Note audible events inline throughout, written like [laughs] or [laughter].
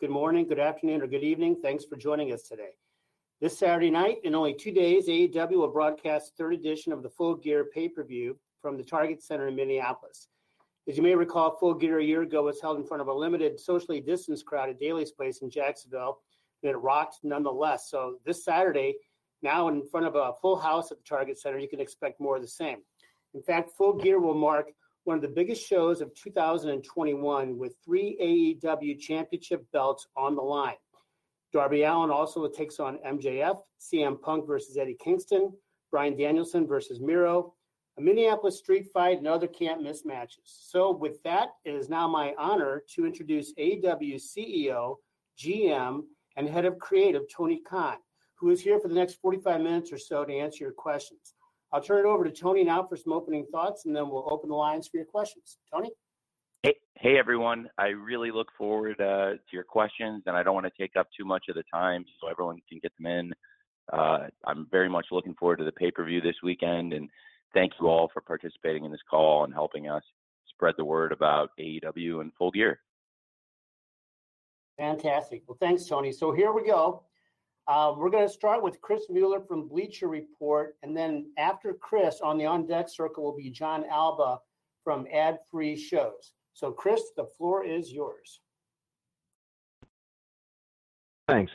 good morning, good afternoon, or good evening. Thanks for joining us today. This Saturday night, in only two days, AEW will broadcast third edition of the Full Gear pay-per-view from the Target Center in Minneapolis. As you may recall, Full Gear a year ago was held in front of a limited, socially distanced crowd at Daly's Place in Jacksonville, and it rocked nonetheless. So this Saturday, now in front of a full house at the Target Center, you can expect more of the same. In fact, Full Gear will mark one of the biggest shows of 2021 with three AEW championship belts on the line. Darby Allin also takes on MJF, CM Punk versus Eddie Kingston, Bryan Danielson versus Miro, a Minneapolis street fight, and other can't miss matches. So, with that, it is now my honor to introduce AEW CEO, GM, and head of creative, Tony Khan, who is here for the next 45 minutes or so to answer your questions. I'll turn it over to Tony now for some opening thoughts, and then we'll open the lines for your questions. Tony? Hey, hey everyone. I really look forward uh, to your questions, and I don't want to take up too much of the time so everyone can get them in. Uh, I'm very much looking forward to the pay per view this weekend, and thank you all for participating in this call and helping us spread the word about AEW and Full Gear. Fantastic. Well, thanks, Tony. So here we go. Uh, we're going to start with Chris Mueller from Bleacher Report, and then after Chris on the on deck circle will be Jon Alba from Ad Free Shows. So, Chris, the floor is yours. Thanks.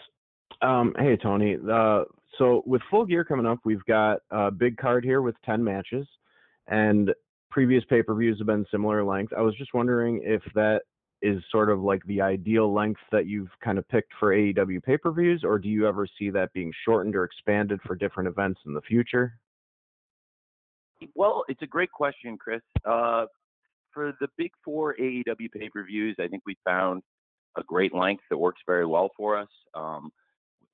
Um, hey, Tony. Uh, so, with full gear coming up, we've got a big card here with 10 matches, and previous pay per views have been similar length. I was just wondering if that is sort of like the ideal length that you've kind of picked for AEW pay per views, or do you ever see that being shortened or expanded for different events in the future? Well, it's a great question, Chris. Uh, for the big four AEW pay per views, I think we found a great length that works very well for us. Um,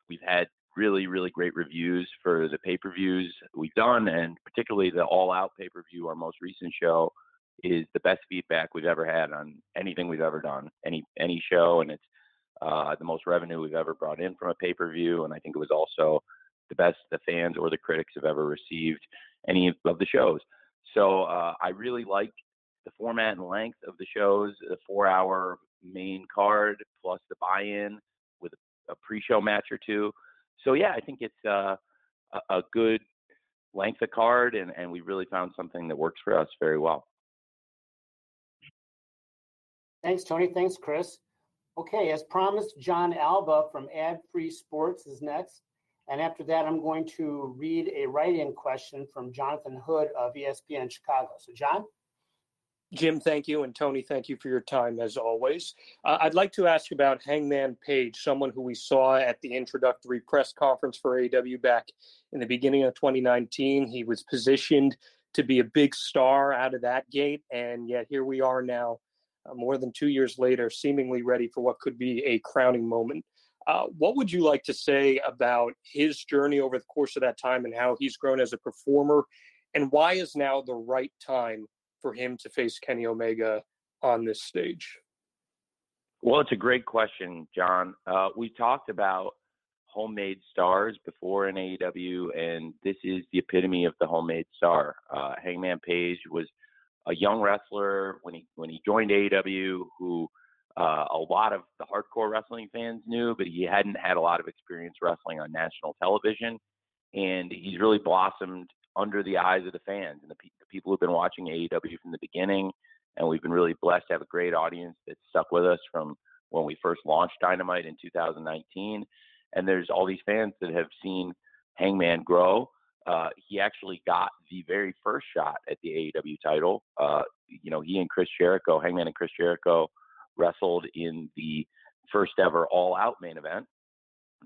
we've had really, really great reviews for the pay per views we've done, and particularly the All Out pay per view, our most recent show is the best feedback we've ever had on anything we've ever done, any any show, and it's uh, the most revenue we've ever brought in from a pay per view, and I think it was also the best the fans or the critics have ever received any of the shows. So uh, I really like the format and length of the shows, the four-hour main card plus the buy-in with a pre-show match or two. So yeah, I think it's uh, a good length of card, and, and we really found something that works for us very well. Thanks, Tony. Thanks, Chris. Okay, as promised, Jon Alba from Ad Free Sports is next. And after that, I'm going to read a write in question from Jonathan Hood of ESPN Chicago. So, John? Jim, thank you. And Tony, thank you for your time as always. Uh, I'd like to ask about Hangman Page, someone who we saw at the introductory press conference for AW back in the beginning of 2019. He was positioned to be a big star out of that gate. And yet here we are now uh, more than two years later, seemingly ready for what could be a crowning moment. Uh, what would you like to say about his journey over the course of that time and how he's grown as a performer? And why is now the right time for him to face Kenny Omega on this stage? Well, it's a great question, John. Uh, we talked about homemade stars before in AEW, and this is the epitome of the homemade star. Uh, Hangman Page was a young wrestler when he when he joined AEW who uh, a lot of the hardcore wrestling fans knew, but he hadn't had a lot of experience wrestling on national television, and he's really blossomed under the eyes of the fans and the, pe- the people who've been watching AEW from the beginning. And we've been really blessed to have a great audience that stuck with us from when we first launched Dynamite in 2019. And there's all these fans that have seen Hangman grow uh, he actually got the very first shot at the AEW title. Uh, you know, he and Chris Jericho, Hangman and Chris Jericho, wrestled in the first ever All Out main event.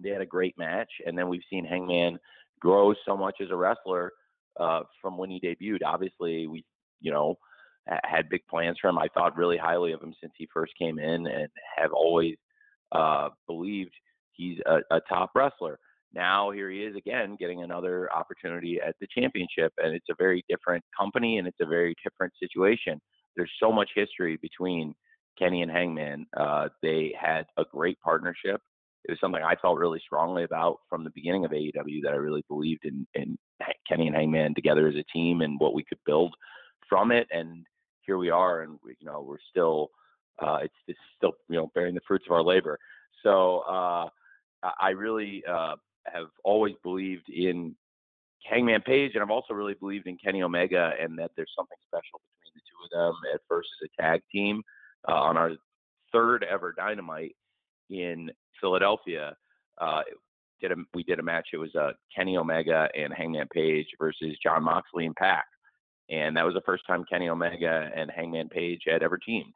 They had a great match, and then we've seen Hangman grow so much as a wrestler uh, from when he debuted. Obviously, we, you know, had big plans for him. I thought really highly of him since he first came in, and have always uh, believed he's a, a top wrestler now here he is again getting another opportunity at the championship and it's a very different company and it's a very different situation. There's so much history between kenny and hangman uh, they had a great partnership. It was something i felt really strongly about from the beginning of aew that i really believed in, in kenny and hangman together as a team and what we could build from it and here we are and we, you know we're still uh, it's, it's still you know bearing the fruits of our labor. So uh, I really uh, have always believed in Hangman Page, and I've also really believed in Kenny Omega, and that there's something special between the two of them at first as a tag team uh, on our third ever Dynamite in Philadelphia. Uh, did a, we did a match. It was uh, Kenny Omega and Hangman Page versus Jon Moxley and PAC, and that was the first time Kenny Omega and Hangman Page had ever teamed.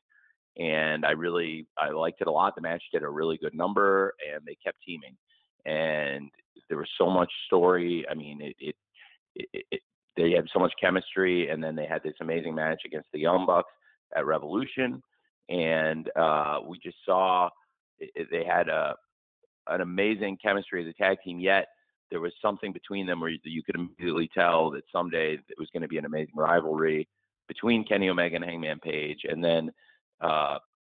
And I really I liked it a lot. The match did a really good number, and they kept teaming. And there was so much story. I mean, it, it, it, it they had so much chemistry, and then they had this amazing match against the Young Bucks at Revolution, and uh, we just saw it, they had a an amazing chemistry as a tag team. Yet there was something between them where you, could immediately tell that someday it was going to be an amazing rivalry between Kenny Omega and Hangman Page, and then uh,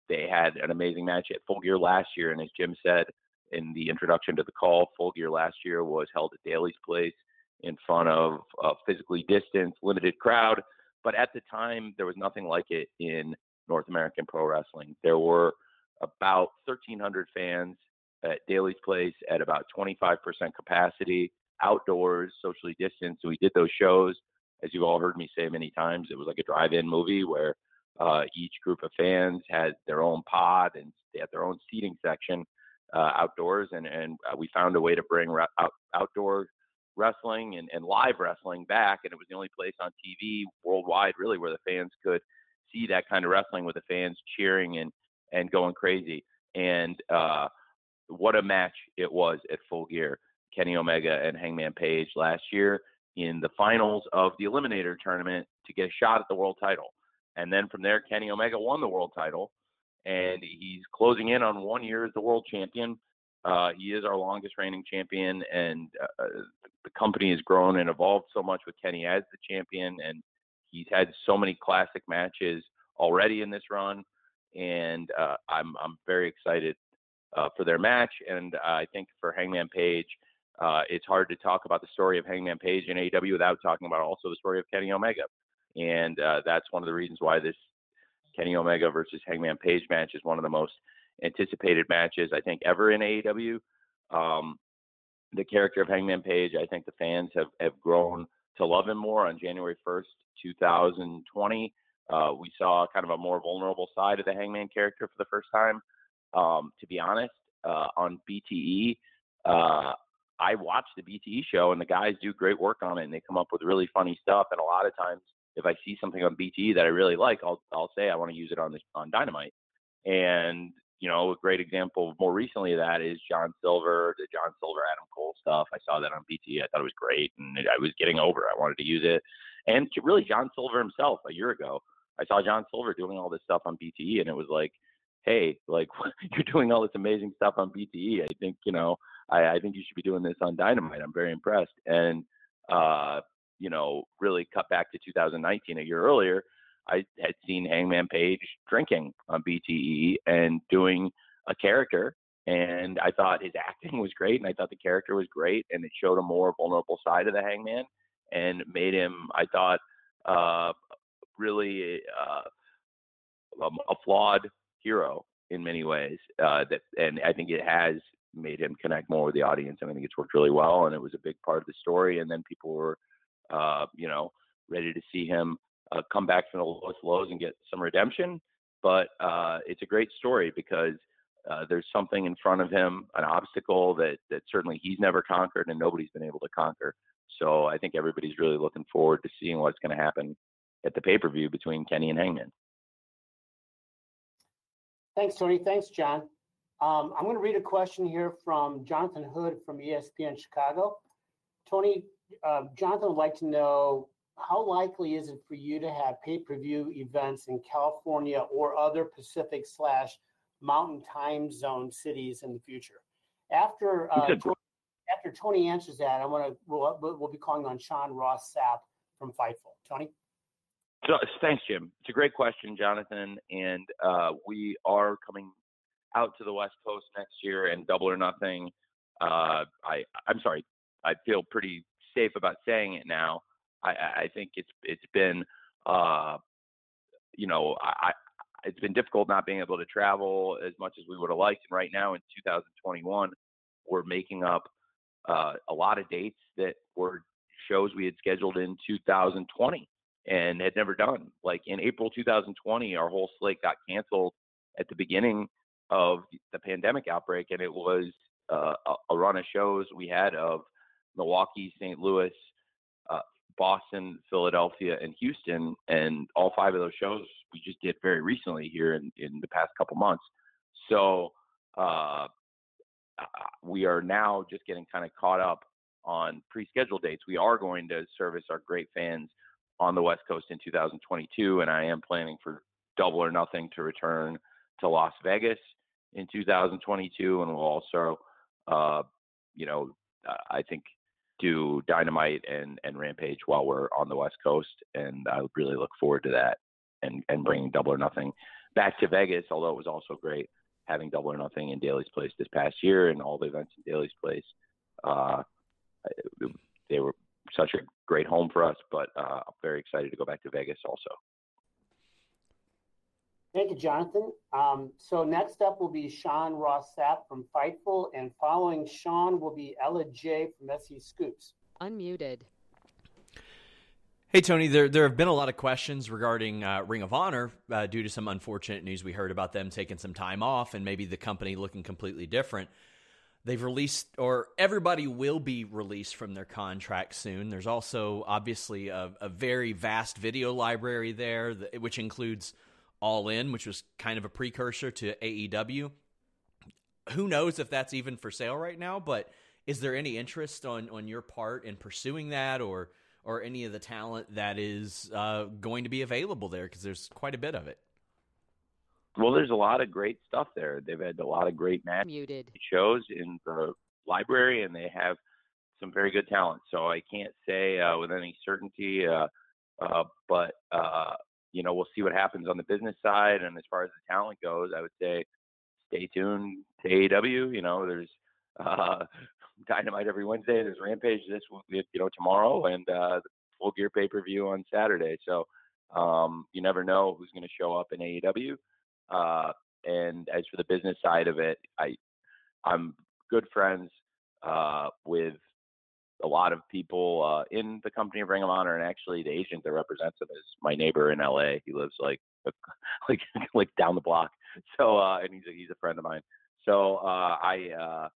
they had an amazing match at Full Gear last year. And as Jim said, in the introduction to the call, Full Gear last year was held at Daly's Place in front of a physically distanced, limited crowd. But at the time, there was nothing like it in North American pro wrestling. There were about 1,300 fans at Daly's Place at about 25% capacity, outdoors, socially distanced. We did those shows. As you've all heard me say many times, it was like a drive-in movie where uh, each group of fans had their own pod and they had their own seating section uh, outdoors, and and uh, we found a way to bring re- out, outdoor wrestling and, and live wrestling back, and it was the only place on TV worldwide really where the fans could see that kind of wrestling with the fans cheering and and going crazy. And uh, what a match it was at Full Gear, Kenny Omega and Hangman Page last year in the finals of the Eliminator tournament to get a shot at the world title. And then from there, Kenny Omega won the world title and he's closing in on one year as the world champion. Uh, he is our longest reigning champion, and uh, the company has grown and evolved so much with Kenny as the champion, and he's had so many classic matches already in this run, and uh, I'm I'm very excited uh, for their match, and I think for Hangman Page. Uh, it's hard to talk about the story of Hangman Page in AEW without talking about also the story of Kenny Omega, and uh, that's one of the reasons why this Kenny Omega versus Hangman Page match is one of the most anticipated matches I think ever in AEW. Um, the character of Hangman Page, I think the fans have, have grown to love him more. On January 1st, 2020, uh, we saw kind of a more vulnerable side of the Hangman character for the first time. Um, to be honest, uh, on BTE, uh, I watch the BTE show and the guys do great work on it and they come up with really funny stuff. And a lot of times if I see something on BTE that I really like, I'll I'll say I want to use it on on Dynamite. And you know, a great example more recently of that is John Silver, the John Silver Adam Cole stuff. I saw that on BTE. I thought it was great, and I was getting over. I wanted to use it, and really John Silver himself a year ago. I saw John Silver doing all this stuff on BTE, and it was like, hey, [laughs] like you're doing all this amazing stuff on BTE. I think you know, I, I think you should be doing this on Dynamite. I'm very impressed, and uh, you know, really cut back to 2019, a year earlier, I had seen Hangman Page drinking on BTE and doing a character. And I thought his acting was great, and I thought the character was great, and it showed a more vulnerable side of the Hangman, and made him, I thought, uh, really uh, a flawed hero in many ways. Uh, that, and I think it has made him connect more with the audience, I think it's worked really well. And it was a big part of the story. And then people were uh, you know, ready to see him uh, come back from the lowest lows and get some redemption. But uh, it's a great story because uh, there's something in front of him, an obstacle that that certainly he's never conquered and nobody's been able to conquer. So I think everybody's really looking forward to seeing what's going to happen at the pay per view between Kenny and Hangman. Thanks, Tony. Thanks, John. Um, I'm going to read a question here from Jonathan Hood from ESPN Chicago. Tony, uh, Jonathan would like to know how likely is it for you to have pay-per-view events in California or other Pacific slash Mountain Time Zone cities in the future? After uh, after Tony answers that, I want to we'll, we'll be calling on Sean Ross Sapp from Fightful. Tony. So, thanks, Jim. It's a great question, Jonathan, and uh, we are coming out to the West Coast next year and Double or Nothing. Uh, I I'm sorry, I feel pretty safe about saying it now. I, I think it's it's been, uh, you know, I it's been difficult not being able to travel as much as we would have liked. And right now in 2021, we're making up uh, a lot of dates that were shows we had scheduled in 2020 and had never done. Like in April 2020, our whole slate got canceled at the beginning of the pandemic outbreak, and it was uh, a run of shows we had of Milwaukee, St. Louis, uh, Boston, Philadelphia, and Houston, and all five of those shows we just did very recently here in, in the past couple months. So uh, we are now just getting kind of caught up on pre-scheduled dates. We are going to service our great fans on the West Coast in 2022, and I am planning for Double or Nothing to return to Las Vegas in 2022, and we'll also, uh, you know, I think do Dynamite and and Rampage while we're on the West Coast, and I really look forward to that and and bringing Double or Nothing back to Vegas. Although it was also great having Double or Nothing in Daly's Place this past year and all the events in Daly's Place. Uh, they were such a great home for us, but uh, I'm very excited to go back to Vegas also. Thank you, Jonathan. Um, so next up will be Sean Ross Sapp from Fightful, and following Sean will be Ella J from SE Scoops. Unmuted. Hey Tony, there there have been a lot of questions regarding uh, Ring of Honor uh, due to some unfortunate news we heard about them taking some time off and maybe the company looking completely different. They've released, or everybody will be released from their contract soon. There's also obviously a, a very vast video library there, which includes All In, which was kind of a precursor to AEW. Who knows if that's even for sale right now? But is there any interest on on your part in pursuing that, or or any of the talent that is uh, going to be available there because there's quite a bit of it. Well, there's a lot of great stuff there. They've had a lot of great match Muted. shows in the library, and they have some very good talent. So I can't say uh, with any certainty, uh, uh, but uh, you know we'll see what happens on the business side. And as far as the talent goes, I would say stay tuned to AEW. You know, there's [laughs] uh, Dynamite every Wednesday. There's Rampage this you know tomorrow, and uh, Full Gear pay per view on Saturday. So um, you never know who's going to show up in AEW. Uh, and as for the business side of it, I I'm good friends uh, with a lot of people uh, in the company of Ring of Honor, and actually the agent that represents him is my neighbor in LA. He lives like [laughs] like like down the block. So uh, and he's a, he's a friend of mine. So uh, I uh,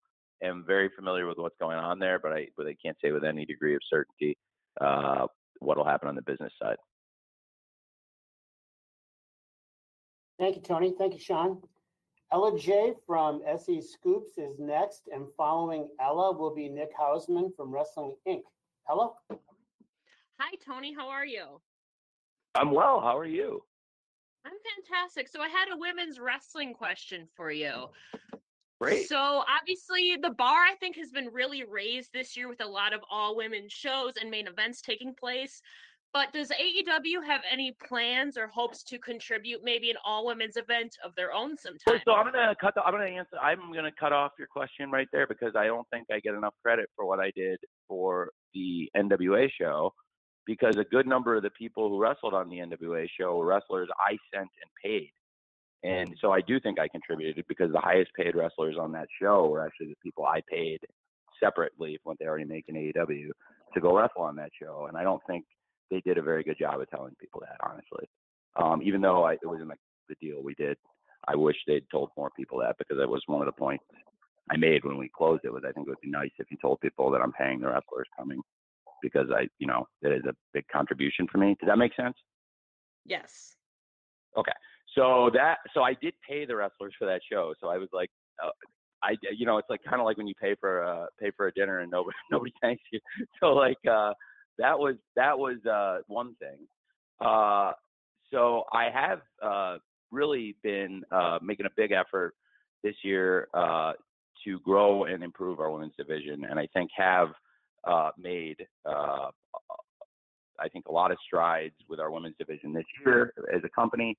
am very familiar with what's going on there, but I but I can't say with any degree of certainty uh, what will happen on the business side. Thank you, Tony. Thank you, Sean. Ella J from SE Scoops is next, and following Ella will be Nick Hausman from Wrestling Inc. Ella? Hi, Tony. How are you? I'm well. How are you? I'm fantastic. So I had a women's wrestling question for you. Great. So obviously the bar I think has been really raised this year with a lot of all women shows and main events taking place. But does AEW have any plans or hopes to contribute maybe an all women's event of their own sometime? So I'm gonna cut. The, I'm gonna answer. I'm gonna cut off your question right there because I don't think I get enough credit for what I did for the NWA show. Because a good number of the people who wrestled on the NWA show were wrestlers I sent and paid. And so I do think I contributed because the highest paid wrestlers on that show were actually the people I paid separately from what they already make in AEW to go wrestle on that show. And I don't think they did a very good job of telling people that, honestly. Um, even though I, it wasn't like the deal we did, I wish they'd told more people that because that was one of the points I made when we closed it was I think it would be nice if you told people that I'm paying the wrestlers coming because I, you know, that is a big contribution for me. Does that make sense? Yes. Okay. So that so I did pay the wrestlers for that show. So I was like, uh, I you know it's like kind of like when you pay for a pay for a dinner and nobody [laughs] nobody thanks you. So like uh, that was that was uh, one thing. Uh, so I have uh, really been uh, making a big effort this year uh, to grow and improve our women's division, and I think have uh, made uh, I think a lot of strides with our women's division this year as a company.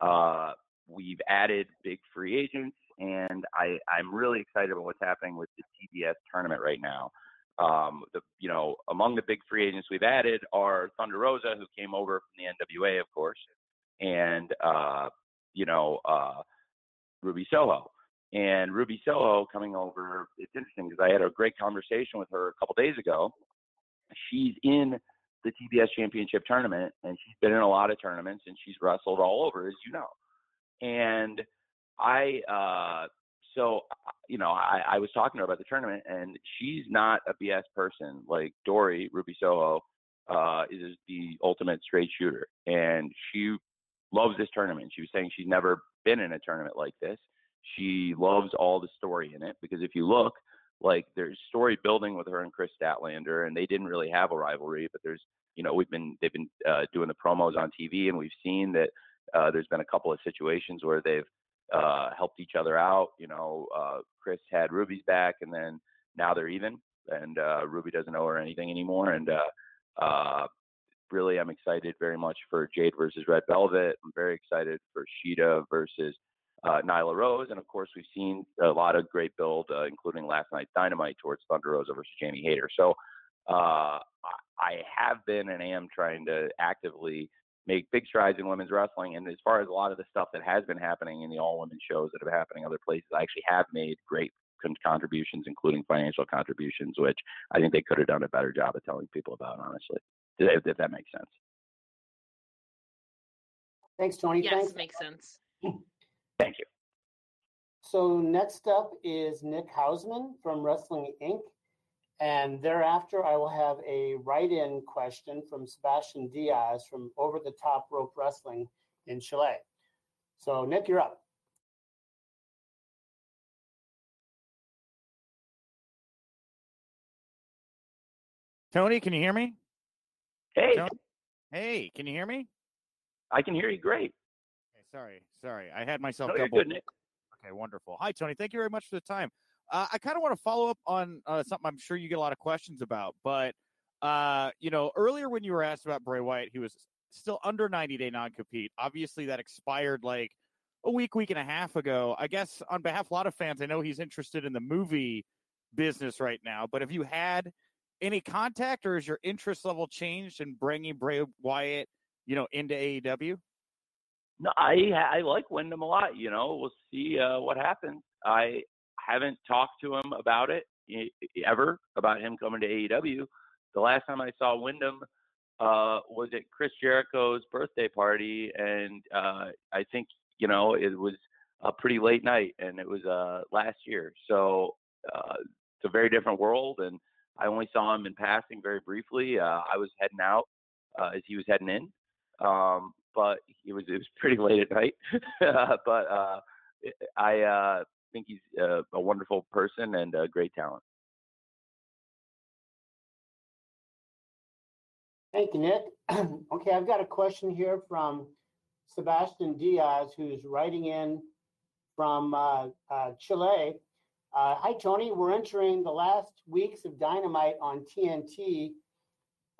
Uh, we've added big free agents, and I, I'm really excited about what's happening with the TBS tournament right now. Um, the, you know, among the big free agents we've added are Thunder Rosa, who came over from the NWA, of course, and uh, you know, uh, Ruby Soho. And Ruby Soho coming over, it's interesting because I had a great conversation with her a couple days ago. She's in the TBS Championship tournament, and she's been in a lot of tournaments, and she's wrestled all over, as you know. And I, uh, so you know, I, I was talking to her about the tournament, and she's not a BS person. Like Dori Ruby Soho uh, is the ultimate straight shooter, and she loves this tournament. She was saying she's never been in a tournament like this. She loves all the story in it because if you look, like there's story building with her and Kris Statlander, and they didn't really have a rivalry, but there's you know we've been they've been uh, doing the promos on TV, and we've seen that uh, there's been a couple of situations where they've uh, helped each other out. You know, uh, Kris had Ruby's back, and then now they're even, and uh, Ruby doesn't owe her anything anymore, and uh, uh, really I'm excited very much for Jade versus Red Velvet. I'm very excited for Shida versus uh, Nyla Rose, and of course we've seen a lot of great build, including last night's Dynamite towards Thunder Rosa versus Jamie Hayter. So uh, I have been and am trying to actively make big strides in women's wrestling. And as far as a lot of the stuff that has been happening in the all women shows that have been happening other places, I actually have made great contributions, including financial contributions, which I think they could have done a better job of telling people about, honestly, if, if that makes sense. Thanks, Tony. Yes, Thanks. makes sense. [clears throat] Thank you. So next up is Nick Hausman from Wrestling Inc. And thereafter, I will have a write-in question from Sebastian Diaz from Over the Top Rope Wrestling in Chile. So Nick, you're up. Tony, can you hear me? Hey, Tony? Hey, can you hear me? I can hear you great. Okay, sorry, sorry. I had myself No, you're double. good, Nick. Okay, wonderful. Hi, Tony. Thank you very much for the time. Uh, I kind of want to follow up on uh, something I'm sure you get a lot of questions about, but uh, you know, earlier when you were asked about Bray Wyatt, he was still under 90 day non compete. Obviously, that expired like a week, week and a half ago. I guess on behalf of a lot of fans, I know he's interested in the movie business right now, but have you had any contact or has your interest level changed in bringing Bray Wyatt, you know, into AEW? No, I I like Wyndham a lot. You know, we'll see uh, what happens. I haven't talked to him about it ever about him coming to AEW. The last time I saw Wyndham uh, was at Chris Jericho's birthday party, and uh, I think you know it was a pretty late night, and it was uh, last year. So uh, it's a very different world, and I only saw him in passing very briefly. Uh, I was heading out uh, as he was heading in. Um, but it was it was pretty [laughs] late at night. [laughs] but I think he's uh, a wonderful person and a great talent. Thank you, Nick. [clears throat] okay, I've got a question here from Sebastian Diaz, who's writing in from uh, uh, Chile. Uh, hi, Tony. We're entering the last weeks of Dynamite on TNT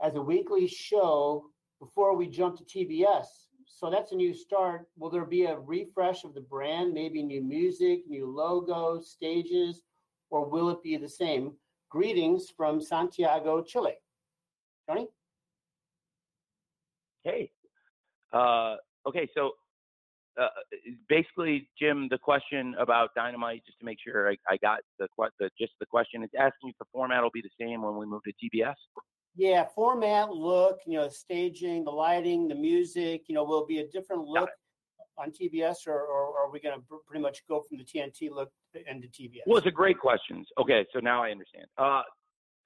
as a weekly show before we jump to TBS. So that's a new start. Will there be a refresh of the brand, maybe new music, new logo, stages, or will it be the same? Greetings from Santiago, Chile. Tony? Hey, uh, okay, so uh, basically, Jim, the question about Dynamite, just to make sure I, I got the, the just the question, it's asking if the format will be the same when we move to TBS. Yeah, format, look, you know, staging, the lighting, the music, you know, will be a different look on TBS, or, or, or are we going to pretty much go from the TNT look into TBS? Well, it's a great question. Okay, so now I understand. Uh,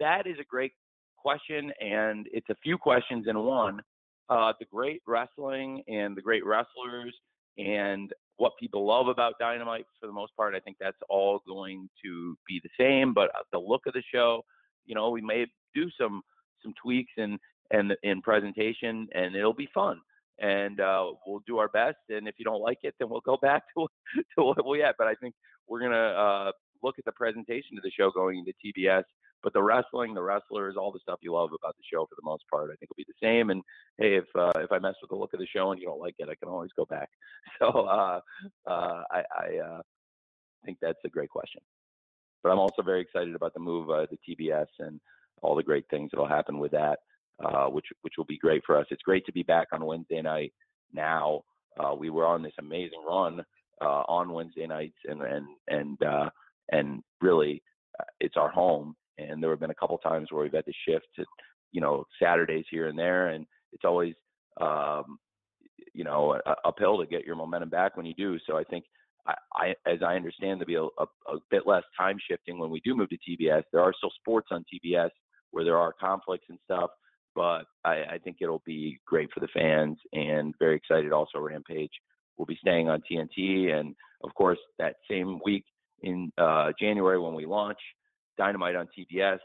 that is a great question, and it's a few questions in one. Uh, the great wrestling and the great wrestlers and what people love about Dynamite, for the most part, I think that's all going to be the same. But uh, the look of the show, you know, we may do some some tweaks and and in presentation, and it'll be fun. And uh, we'll do our best. And if you don't like it, then we'll go [laughs] back to to what we had. But I think we're gonna uh, look at the presentation of the show going into TBS. But the wrestling, the wrestlers, all the stuff you love about the show, for the most part, I think will be the same. And hey, if uh, if I mess with the look of the show and you don't like it, I can always go back. [laughs] So uh, uh, I, I uh, think that's a great question. But I'm also very excited about the move uh, to TBS and all the great things that'll happen with that, uh, which which will be great for us. It's great to be back on Wednesday night now uh, we were on this amazing run uh, on Wednesday nights, and and and uh, and really, uh, it's our home. And there have been a couple times where we've had to shift to, you know, Saturdays here and there, and it's always, um, you know, uphill to get your momentum back when you do. So I think I, I, as I understand, there'll be a, a, a, bit less time shifting when we do move to TBS. There are still sports on TBS where there are conflicts and stuff, but I, I think it'll be great for the fans and very excited. Also, Rampage will be staying on TNT, and of course, that same week in uh, January when we launch Dynamite on TBS,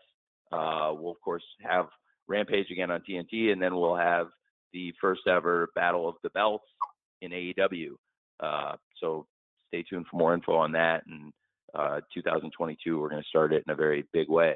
uh, we'll of course have Rampage again on TNT, and then we'll have the first ever Battle of the Belts in AEW. Uh, so stay tuned for more info on that. And uh, 2022, we're going to start it in a very big way.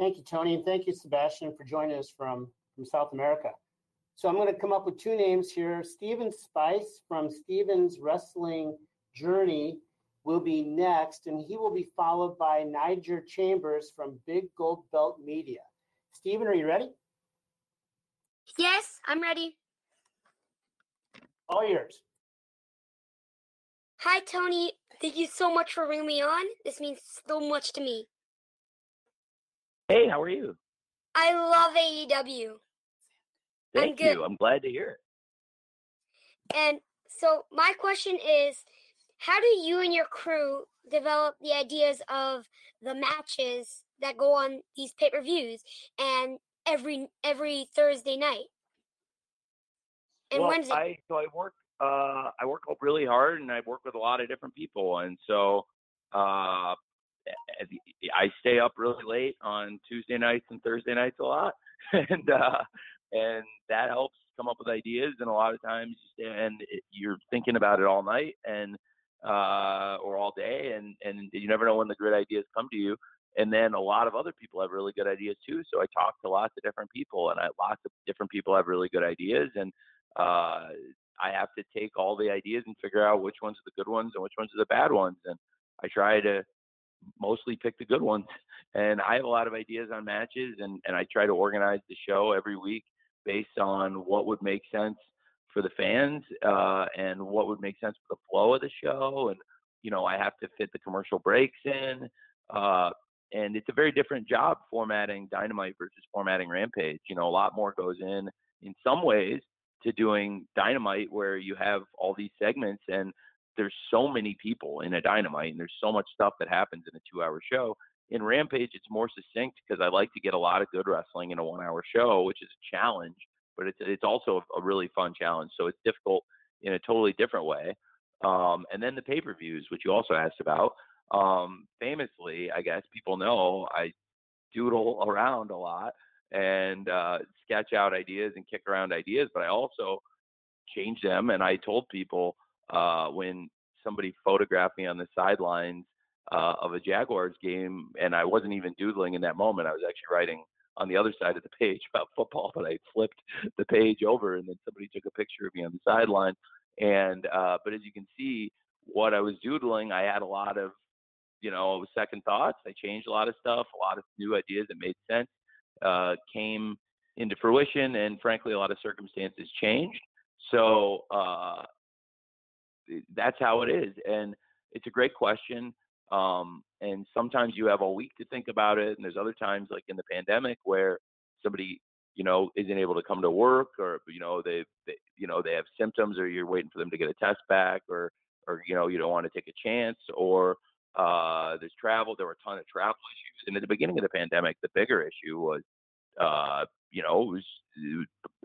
Thank you, Tony, and thank you, Sebastian, for joining us from, from South America. So I'm going to come up with two names here. Steven Spice from Steven's Wrestling Journey will be next, and he will be followed by Niger Chambers from Big Gold Belt Media. Steven, are you ready? Yes, I'm ready. All yours. Hi, Tony. Thank you so much for bringing me on. This means so much to me. Hey, how are you? I love AEW. Thank I'm you. I'm glad to hear it. And so my question is, how do you and your crew develop the ideas of the matches that go on these pay-per-views and every every Thursday night? And well, Wednesday? I so I work uh I work really hard and I work with a lot of different people and so uh I stay up really late on Tuesday nights and Thursday nights a lot, [laughs] and uh, and that helps come up with ideas. And a lot of times, and you're thinking about it all night and uh, or all day, and and you never know when the good ideas come to you. And then a lot of other people have really good ideas too. So I talk to lots of different people, and I, lots of different people have really good ideas, and uh, I have to take all the ideas and figure out which ones are the good ones and which ones are the bad ones. And I try to mostly pick the good ones. And I have a lot of ideas on matches, and, and I try to organize the show every week based on what would make sense for the fans uh, and what would make sense for the flow of the show. And, you know, I have to fit the commercial breaks in. Uh, and it's a very different job formatting Dynamite versus formatting Rampage. You know, a lot more goes in in some ways to doing Dynamite where you have all these segments and there's so many people in a dynamite and there's so much stuff that happens in a two hour show. In rampage it's more succinct because i like to get a lot of good wrestling in a one hour show which is a challenge but it's it's also a really fun challenge so it's difficult in a totally different way. Um, and then the pay per views which you also asked about. Um, famously i guess people know i doodle around a lot and uh, sketch out ideas and kick around ideas but i also change them and i told people uh, when somebody photographed me on the sidelines uh, of a Jaguars game, and I wasn't even doodling in that moment. I was actually writing on the other side of the [laughs] page about football, but I flipped the page over, and then somebody took a picture of me on the sideline. And uh, but as you can see, what I was doodling, I had a lot of, you know, second thoughts. I changed a lot of stuff, a lot of new ideas that made sense uh, came into fruition, and frankly, a lot of circumstances changed. So uh, that's how it is. And it's a great question. Um, and sometimes you have a week to think about it, and there's other times, like in the pandemic, where somebody you know, isn't able to come to work, or you know, they, they you know they have symptoms, or you're waiting for them to get a test back, or or you know you don't want to take a chance, or uh, there's travel. There were a ton of travel issues, and at the beginning of the pandemic, the bigger issue was, uh, you know, was,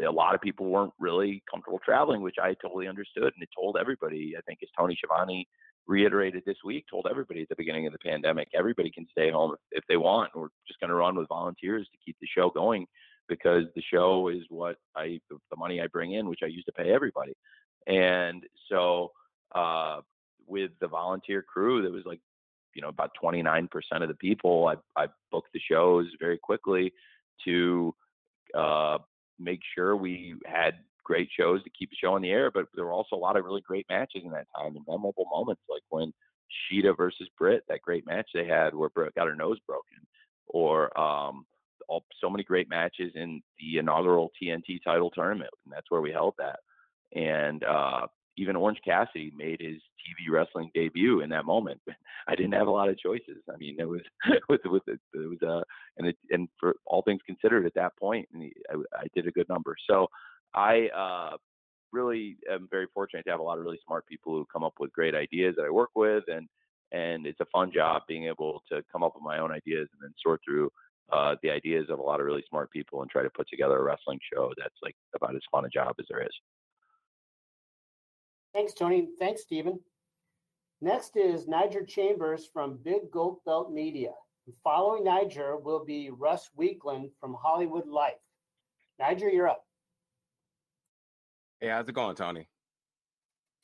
a lot of people weren't really comfortable traveling, which I totally understood, and it told everybody. I think as Tony Schiavone reiterated this week, told everybody at the beginning of the pandemic, everybody can stay home if, they want. We're just going to run with volunteers to keep the show going because the show is what I the money I bring in, which I use to pay everybody. And so uh, with the volunteer crew, there was like you know about 29% of the people. I I booked the shows very quickly to uh, make sure we had great shows to keep the show on the air, but there were also a lot of really great matches in that time and memorable moments, like when Shida versus Britt, that great match they had where Britt got her nose broken, or um, all, so many great matches in the inaugural TNT title tournament, and that's where we held that. And uh, even Orange Cassidy made his TV wrestling debut in that moment. [laughs] I didn't have a lot of choices. I mean, it was with [laughs] with it, it was uh and it, and for all things considered at that point, and I, I did a good number. So I uh really am very fortunate to have a lot of really smart people who come up with great ideas that I work with, and and it's a fun job being able to come up with my own ideas and then sort through uh, the ideas of a lot of really smart people and try to put together a wrestling show that's like about as fun a job as there is. Thanks, Tony. Thanks, Stephen. Next is Niger Chambers from Big Gold Belt Media. Following Niger will be Russ Weekland from Hollywood Life. Niger, you're up. Hey, how's it going, Tony?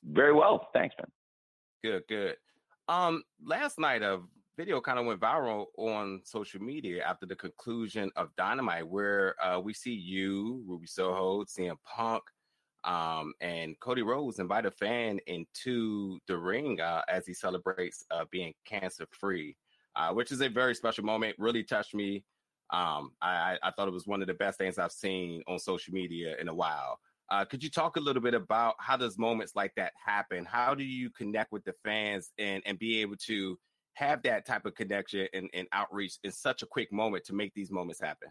Very well, thanks, man. Good, good. Um, last night a video kind of went viral on social media after the conclusion of Dynamite, where uh, we see you, Ruby Soho, CM Punk, um, and Cody Rhodes invite a fan into the ring uh, as he celebrates uh, being cancer free, uh, which is a very special moment. Really touched me. Um, I, I, thought it was one of the best things I've seen on social media in a while. Uh, could you talk a little bit about how does moments like that happen? How do you connect with the fans and and be able to have that type of connection and, and outreach in such a quick moment to make these moments happen?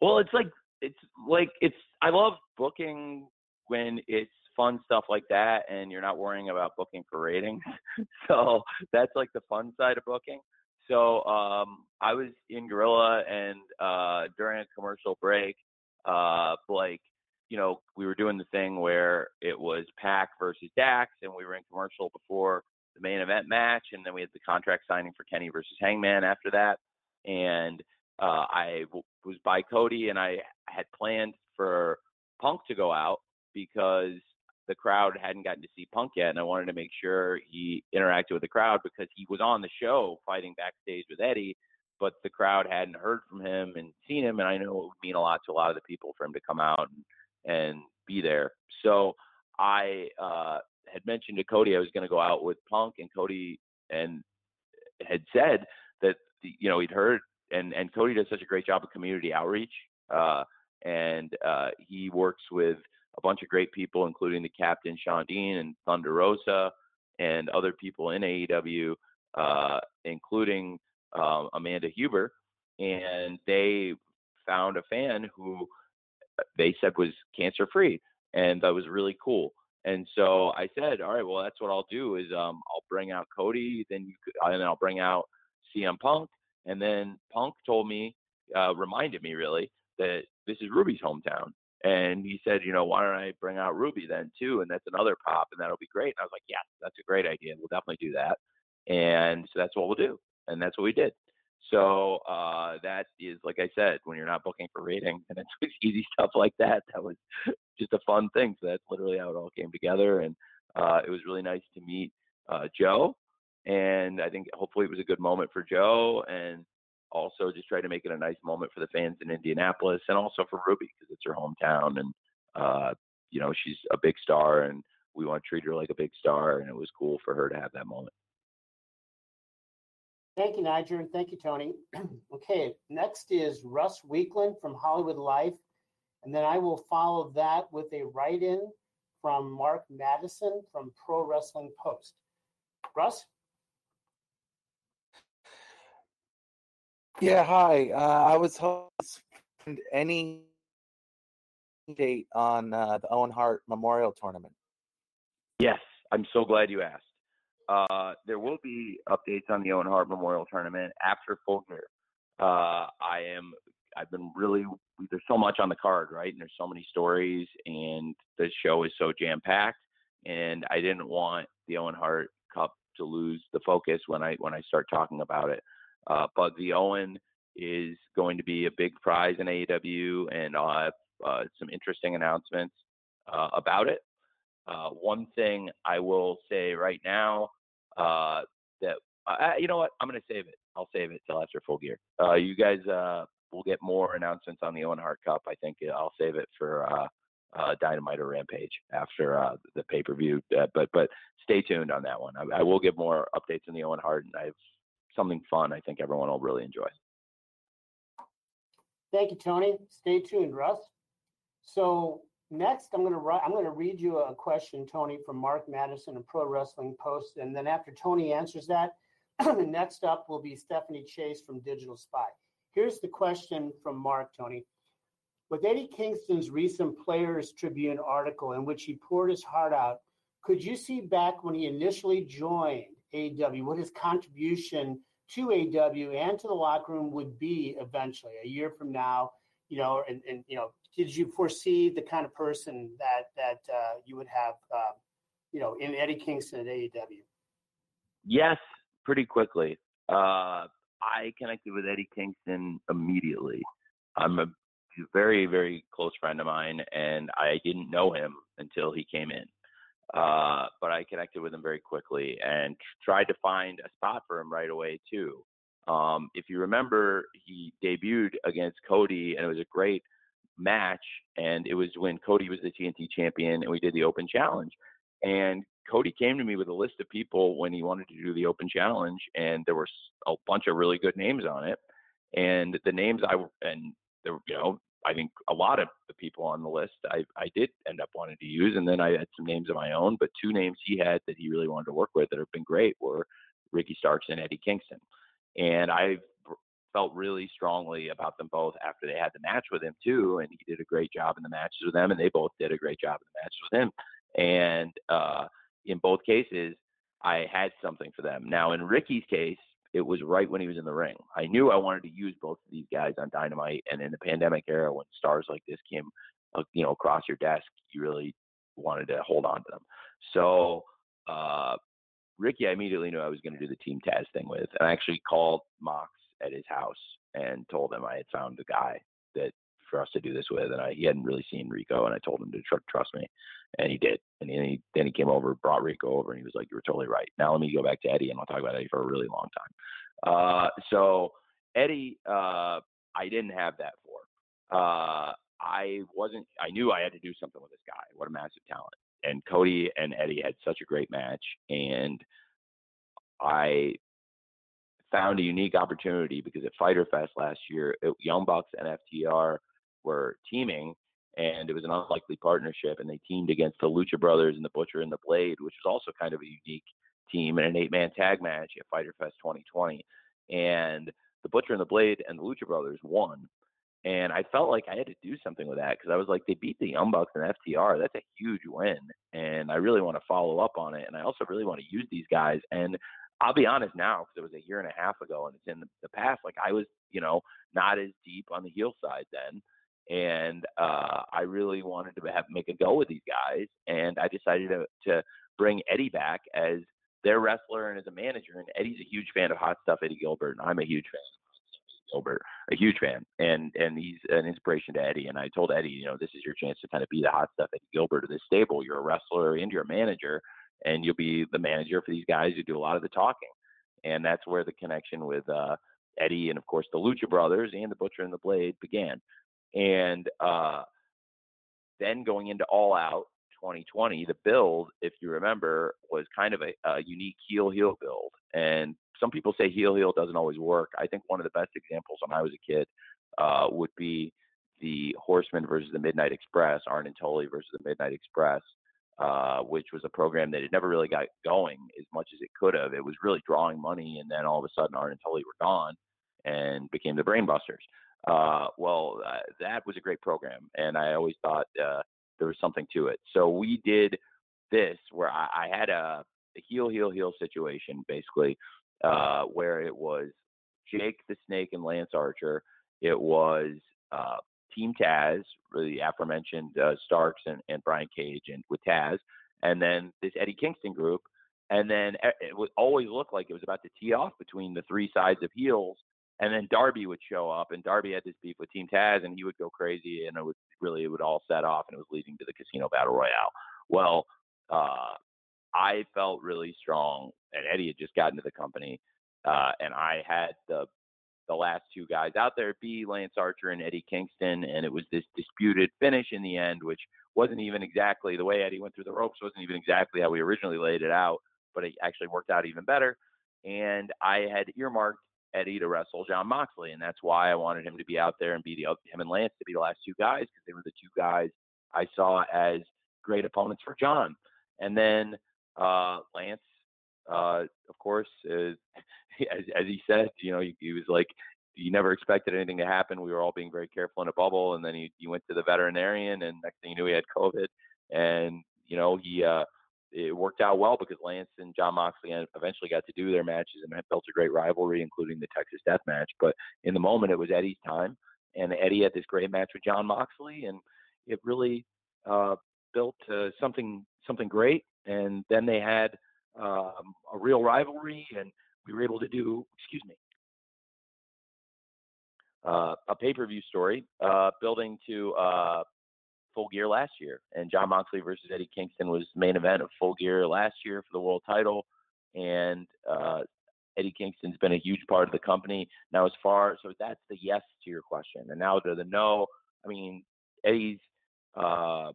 Well, it's like it's like it's I love booking when it's fun stuff like that and you're not worrying about booking for ratings. [laughs] so that's like the fun side of booking. So um I was in Gorilla and uh during a commercial break, uh like you know, we were doing the thing where it was Pac versus Dax and we were in commercial before the main event match and then we had the contract signing for Kenny versus Hangman after that. And uh, I w- was by Cody, and I had planned for Punk to go out because the crowd hadn't gotten to see Punk yet, and I wanted to make sure he interacted with the crowd because he was on the show fighting backstage with Eddie, but the crowd hadn't heard from him and seen him, and I know it would mean a lot to a lot of the people for him to come out and, and be there. So I uh, had mentioned to Cody I was going to go out with Punk, and Cody and had said that you know he'd heard and and Cody does such a great job of community outreach, uh, and uh, he works with a bunch of great people, including the captain Shawn Dean and Thunder Rosa, and other people in AEW, uh, including um, Amanda Huber, and they found a fan who they said was cancer free, and that was really cool. And so I said, all right, well, that's what I'll do is um, I'll bring out Cody, then you could, and I'll bring out CM Punk, and then Punk told me, uh, reminded me really that this is Ruby's hometown. And he said, you know, why don't I bring out Ruby then too? And that's another pop, and that'll be great. And I was like, yeah, that's a great idea. We'll definitely do that. And so that's what we'll do. And that's what we did. So uh, that is, like I said, when you're not booking for ratings [laughs] and it's easy stuff like that, that was just a fun thing. So that's literally how it all came together. And uh, it was really nice to meet uh, Joe and I think hopefully it was a good moment for Joe and also just try to make it a nice moment for the fans in Indianapolis and also for Ruby because it's her hometown and uh, you know she's a big star and we want to treat her like a big star and it was cool for her to have that moment. Thank you, Niger, and thank you, Tony. [clears throat] okay, next is Russ Weekland from Hollywood Life, and then I will follow that with a write-in from Mark Madison from Pro Wrestling Post. Russ? Yeah, hi. Uh, I was hoping any date on uh, the Owen Hart Memorial Tournament? Yes, I'm so glad you asked. Uh, there will be updates on the Owen Hart Memorial Tournament after full gear. Uh, I am. I've been really. There's so much on the card, right? And there's so many stories, and the show is so jam packed. And I didn't want the Owen Hart Cup to lose the focus when I when I start talking about it. Uh, the Owen is going to be a big prize in AEW, and I'll have uh, some interesting announcements uh, about it. Uh, one thing I will say right now uh, that you know what I'm going to save it. I'll save it till after full gear. Uh, you guys will get more announcements on the Owen Hart Cup. I think I'll save it for uh, Dynamite or Rampage after uh, the pay per view. Uh, but but stay tuned on that one. I, I will give more updates on the Owen Hart, and I have something fun. I think everyone will really enjoy. Thank you, Tony. Stay tuned, Russ. So next, I'm going to I'm going to read you a question, Tony, from Mark Madison of Pro Wrestling Post, and then after Tony answers that, [clears throat] next up will be Stephanie Chase from Digital Spy. Here's the question from Mark, Tony. With Eddie Kingston's recent Players Tribune article in which he poured his heart out, could you see back when he initially joined AEW what his contribution to AW and to the locker room would be eventually a year from now? You know, and, and you know, did you foresee the kind of person that that uh, you would have, uh, you know, in Eddie Kingston at AEW? Yes, pretty quickly. Uh, I connected with Eddie Kingston immediately. I'm a very, very close friend of mine, and I didn't know him until he came in. Uh, but I connected with him very quickly and tried to find a spot for him right away too. Um, if you remember, he debuted against Cody, and it was a great match. And it was when Cody was the TNT champion, and we did the Open Challenge. And Cody came to me with a list of people when he wanted to do the Open Challenge, and there were a bunch of really good names on it. And the names I and there, you know, I think a lot of the people on the list I, I did end up wanting to use. And then I had some names of my own, but two names he had that he really wanted to work with that have been great were Ricky Starks and Eddie Kingston. And I felt really strongly about them both after they had the match with him too. And he did a great job in the matches with them, and they both did a great job in the matches with him. And uh, in both cases, I had something for them. Now, in Ricky's case, it was right when he was in the ring. I knew I wanted to use both of these guys on Dynamite, and in the pandemic era, when stars like this came, uh, you know, across your desk, you really wanted to hold on to them. So, uh, Ricky, I immediately knew I was going to do the Team Taz thing with, and I actually called Mox at his house and told him I had found a guy that for us to do this with, and I, he hadn't really seen Rico, and I told him to tr- trust me, and he did. And then he then he came over, brought Rico over, and he was like, "You were totally right." Now let me go back to Eddie, and I'll talk about Eddie for a really long time. Uh, so Eddie, uh, I didn't have that for. Uh, I wasn't. I knew I had to do something with this guy. What a massive talent! And Cody and Eddie had such a great match, and I found a unique opportunity because at Fighter Fest last year, it, Young Bucks and FTR were teaming, and it was an unlikely partnership, and they teamed against the Lucha Brothers and the Butcher and the Blade, which was also kind of a unique team in an eight-man tag match at Fighter Fest 2020, and the Butcher and the Blade and the Lucha Brothers won. And I felt like I had to do something with that because I was like, they beat the Young Bucks and FTR. That's a huge win. And I really want to follow up on it. And I also really want to use these guys. And I'll be honest now because it was a year and a half ago and it's in the, the past. Like I was, you know, not as deep on the heel side then and uh, I really wanted to have make a go with these guys, and I decided to, to bring Eddie back as their wrestler and as a manager. And Eddie's a huge fan of Hot Stuff Eddie Gilbert, and I'm a huge fan of Gilbert, a huge fan, and and he's an inspiration to Eddie. And I told Eddie, you know, this is your chance to kind of be the Hot Stuff Eddie Gilbert of this stable. You're a wrestler and you're a manager, and you'll be the manager for these guys who do a lot of the talking. And that's where the connection with uh, Eddie and of course the Lucha Brothers and the Butcher and the Blade began. And uh, then going into All Out 2020, the build, if you remember, was kind of a, a unique heel heel build. And some people say heel heel doesn't always work. I think one of the best examples when I was a kid uh, would be the Horsemen versus the Midnight Express, Arn and Tully versus the Midnight Express, uh, which was a program that had never really got going as much as it could have. It was really drawing money, and then all of a sudden, Arn and Tully were gone and became the Brainbusters. Uh, well, uh, that was a great program, and I always thought uh, there was something to it. So we did this where I, I had a, a heel, heel, heel situation basically, uh, where it was Jake the Snake and Lance Archer. It was uh, Team Taz, the aforementioned uh, Starks and, and Brian Cage, and with Taz, and then this Eddie Kingston group. And then it would always look like it was about to tee off between the three sides of heels. And then Darby would show up, and Darby had this beef with Team Taz, and he would go crazy, and it would really it would all set off, and it was leading to the Casino Battle Royale. Well, uh, I felt really strong, and Eddie had just gotten to the company, uh, and I had the the last two guys out there be Lance Archer and Eddie Kingston, and it was this disputed finish in the end, which wasn't even exactly the way Eddie went through the ropes, wasn't even exactly how we originally laid it out, but it actually worked out even better. And I had earmarked Eddie to wrestle Jon Moxley, and that's why I wanted him to be out there and be the him and Lance to be the last two guys because they were the two guys I saw as great opponents for Jon. And then uh, Lance, uh, of course, uh, [laughs] as, as he said, you know, he, he was like, he never expected anything to happen. We were all being very careful in a bubble, and then he, he went to the veterinarian, and next thing you knew, he had COVID, and you know, he uh, it worked out well because Lance and Jon Moxley eventually got to do their matches and built a great rivalry, including the Texas Death Match. But in the moment, it was Eddie's time, and Eddie had this great match with Jon Moxley, and it really uh, built uh, something something great. And then they had um, a real rivalry, and we were able to do, excuse me, uh, a pay-per-view story, uh, building to uh, Full Gear last year, and Jon Moxley versus Eddie Kingston was main event of Full Gear last year for the world title, and uh, Eddie Kingston's been a huge part of the company now. As far so that's the yes to your question, and now to the no. I mean, Eddie's. Uh,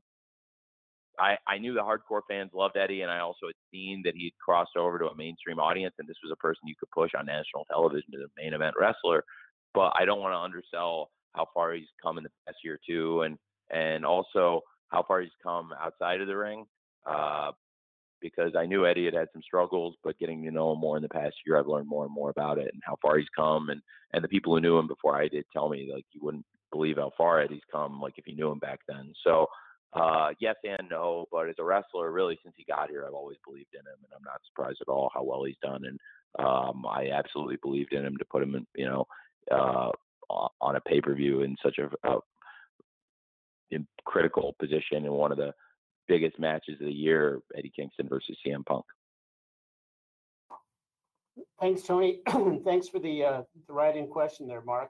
I, I knew the hardcore fans loved Eddie, and I also had seen that he had crossed over to a mainstream audience, and this was a person you could push on national television as a main event wrestler. But I don't want to undersell how far he's come in the past year two, and and also how far he's come outside of the ring. Uh, because I knew Eddie had had some struggles, but getting to know him more in the past year, I've learned more and more about it and how far he's come. And and the people who knew him before I did tell me like you wouldn't believe how far Eddie's come, like if you knew him back then. So uh, yes and no, but as a wrestler, really since he got here, I've always believed in him, and I'm not surprised at all how well he's done. And um, I absolutely believed in him to put him in, you know, uh, on a pay per view in such a, a critical position in one of the biggest matches of the year, Eddie Kingston versus CM Punk. Thanks, Tony. [clears throat] Thanks for the uh, the writing question there, Mark.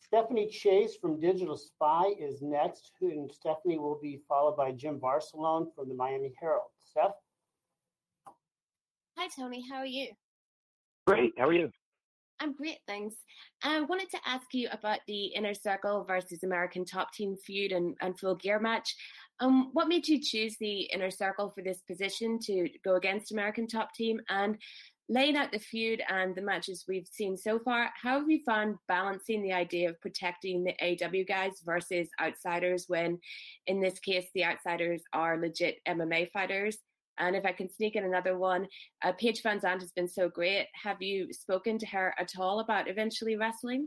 Stephanie Chase from Digital Spy is next, and Stephanie will be followed by Jim Varsalone from the Miami Herald. Steph? Hi, Tony. How are you? Great. How are you? I'm great, thanks. I wanted to ask you about the Inner Circle versus American Top Team feud and, and full gear match. Um, what made you choose the Inner Circle for this position to go against American Top Team? And laying out the feud and the matches we've seen so far, how have you found balancing the idea of protecting the AW guys versus outsiders when, in this case, the outsiders are legit MMA fighters? And if I can sneak in another one, uh, Paige VanZant has been so great. Have you spoken to her at all about eventually wrestling?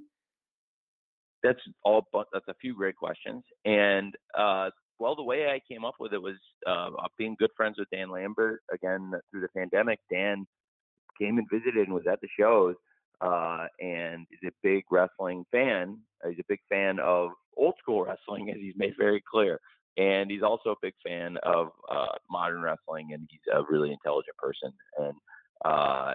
That's all, but that's a few great questions. And uh, well, the way I came up with it was uh, being good friends with Dan Lambert. Again, through the pandemic, Dan came and visited and was at the shows, uh, and is a big wrestling fan. He's a big fan of old school wrestling, as he's made very clear and he's also a big fan of uh, modern wrestling, and he's a really intelligent person. And uh,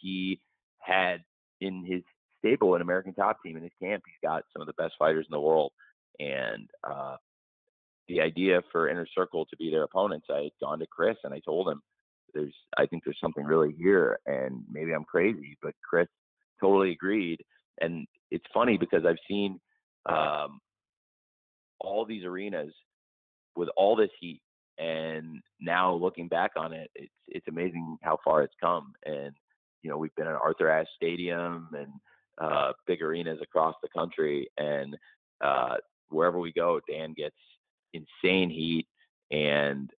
he had in his stable an American Top Team in his camp. He's got some of the best fighters in the world, and uh, the idea for Inner Circle to be their opponents, I had gone to Chris and I told him, "There's, I think there's something really here, and maybe I'm crazy, but Chris totally agreed." And it's funny because I've seen um, all these arenas with all this heat and now looking back on it it's it's amazing how far it's come and you know we've been at arthur ashe stadium and uh big arenas across the country and uh wherever we go dan gets insane heat and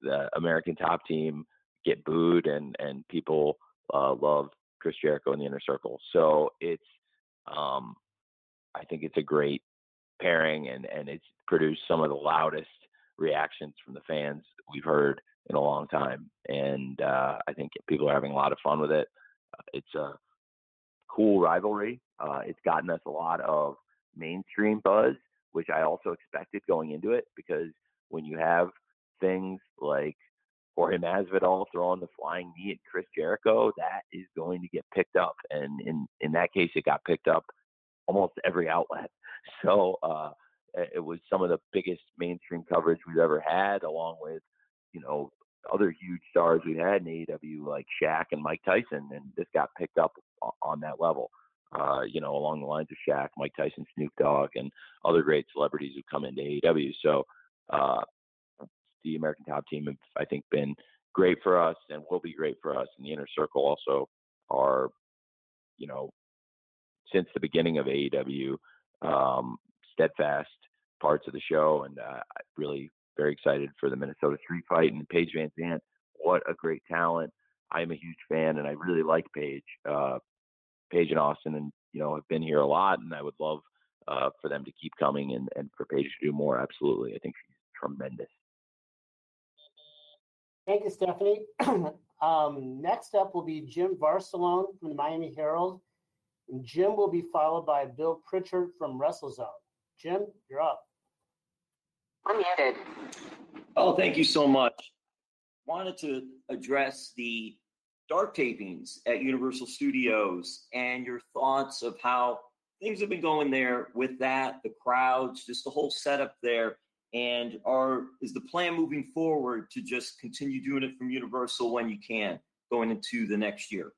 the american top team get booed and and people uh love chris jericho in the inner circle. So it's um I think it's a great pairing, and and it's produced some of the loudest reactions from the fans we've heard in a long time, and uh, I think people are having a lot of fun with it. It's a cool rivalry. Uh, it's gotten us a lot of mainstream buzz, which I also expected going into it because when you have things like Jorge Masvidal throwing the flying knee at Chris Jericho, that is going to get picked up, and in in that case, it got picked up almost every outlet. [laughs] So uh, it was some of the biggest mainstream coverage we've ever had, along with you know other huge stars we had in AEW like Shaq and Mike Tyson, and this got picked up on that level. Uh, you know, along the lines of Shaq, Mike Tyson, Snoop Dogg, and other great celebrities who come into AEW. So uh, the American Top Team have, I think, been great for us and will be great for us. And the Inner Circle also are, you know, since the beginning of AEW, um, steadfast parts of the show, and uh, really very excited for the Minnesota Street Fight and Paige VanZant. What a great talent! I am a huge fan, and I really like Paige, uh, Paige and Austin, and you know have been here a lot, and I would love uh, for them to keep coming and, and for Paige to do more. Absolutely, I think she's tremendous. Thank you, Stephanie. [clears throat] um, next up will be Jim Varsalone from the Miami Herald. And Jim will be followed by Bill Pritchard from WrestleZone. Jim, you're up. I'm muted. Oh, thank you so much. Wanted to address the dark tapings at Universal Studios and your thoughts of how things have been going there with that, the crowds, just the whole setup there. And are is the plan moving forward to just continue doing it from Universal when you can going into the next year?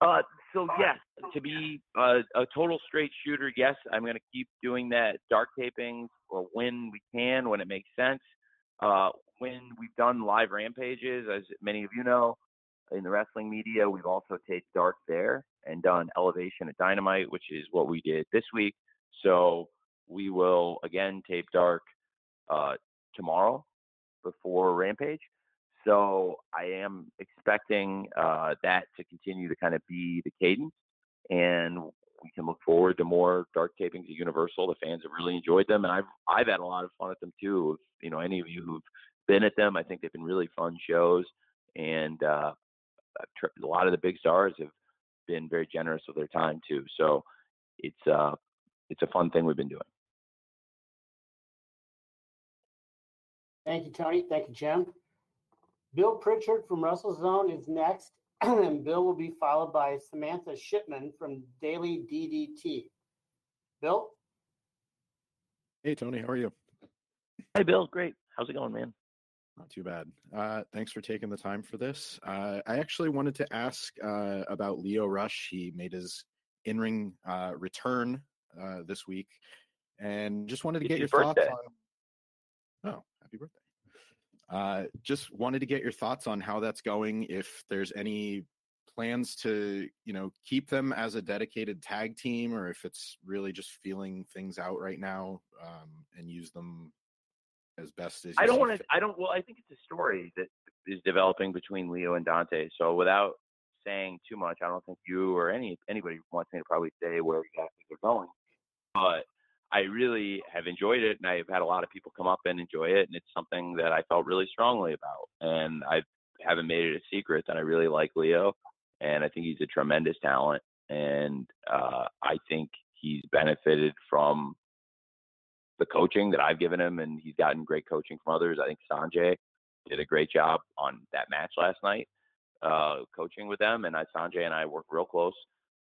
Uh, so yes, to be a, a total straight shooter, yes, I'm going to keep doing that dark tapings or when we can, when it makes sense. Uh, when we've done live rampages, as many of you know, in the wrestling media, we've also taped dark there and done elevation at Dynamite, which is what we did this week. So we will again tape dark uh, tomorrow before Rampage. So I am expecting uh, that to continue to kind of be the cadence, and we can look forward to more dark tapings at Universal. The fans have really enjoyed them, and I've I've had a lot of fun at them too. If, you know, any of you who've been at them, I think they've been really fun shows, and uh, a lot of the big stars have been very generous with their time too. So it's uh it's a fun thing we've been doing. Thank you, Tony. Thank you, Jim. Bill Pritchard from WrestleZone is next, [clears throat] and Bill will be followed by Samantha Shipman from Daily DDT. Bill? Hey, Tony, how are you? Hey, Bill. Great. How's it going, man? Not too bad. Uh, thanks for taking the time for this. Uh, I actually wanted to ask uh, about Lio Rush. He made his in ring uh, return uh, this week and just wanted to it's get your birthday. thoughts on. Oh, happy birthday. Uh, just wanted to get your thoughts on how that's going. If there's any plans to, you know, keep them as a dedicated tag team, or if it's really just feeling things out right now um, and use them as best as I don't want to. I don't. Well, I think it's a story that is developing between Lio and Dante. So without saying too much, I don't think you or any anybody wants me to probably say where exactly they're going. But I really have enjoyed it, and I've had a lot of people come up and enjoy it, and it's something that I felt really strongly about. And I haven't made it a secret that I really like Lio, and I think he's a tremendous talent, and uh, I think he's benefited from the coaching that I've given him, and he's gotten great coaching from others. I think Sonjay did a great job on that match last night, uh, coaching with them, and I, Sonjay and I work real close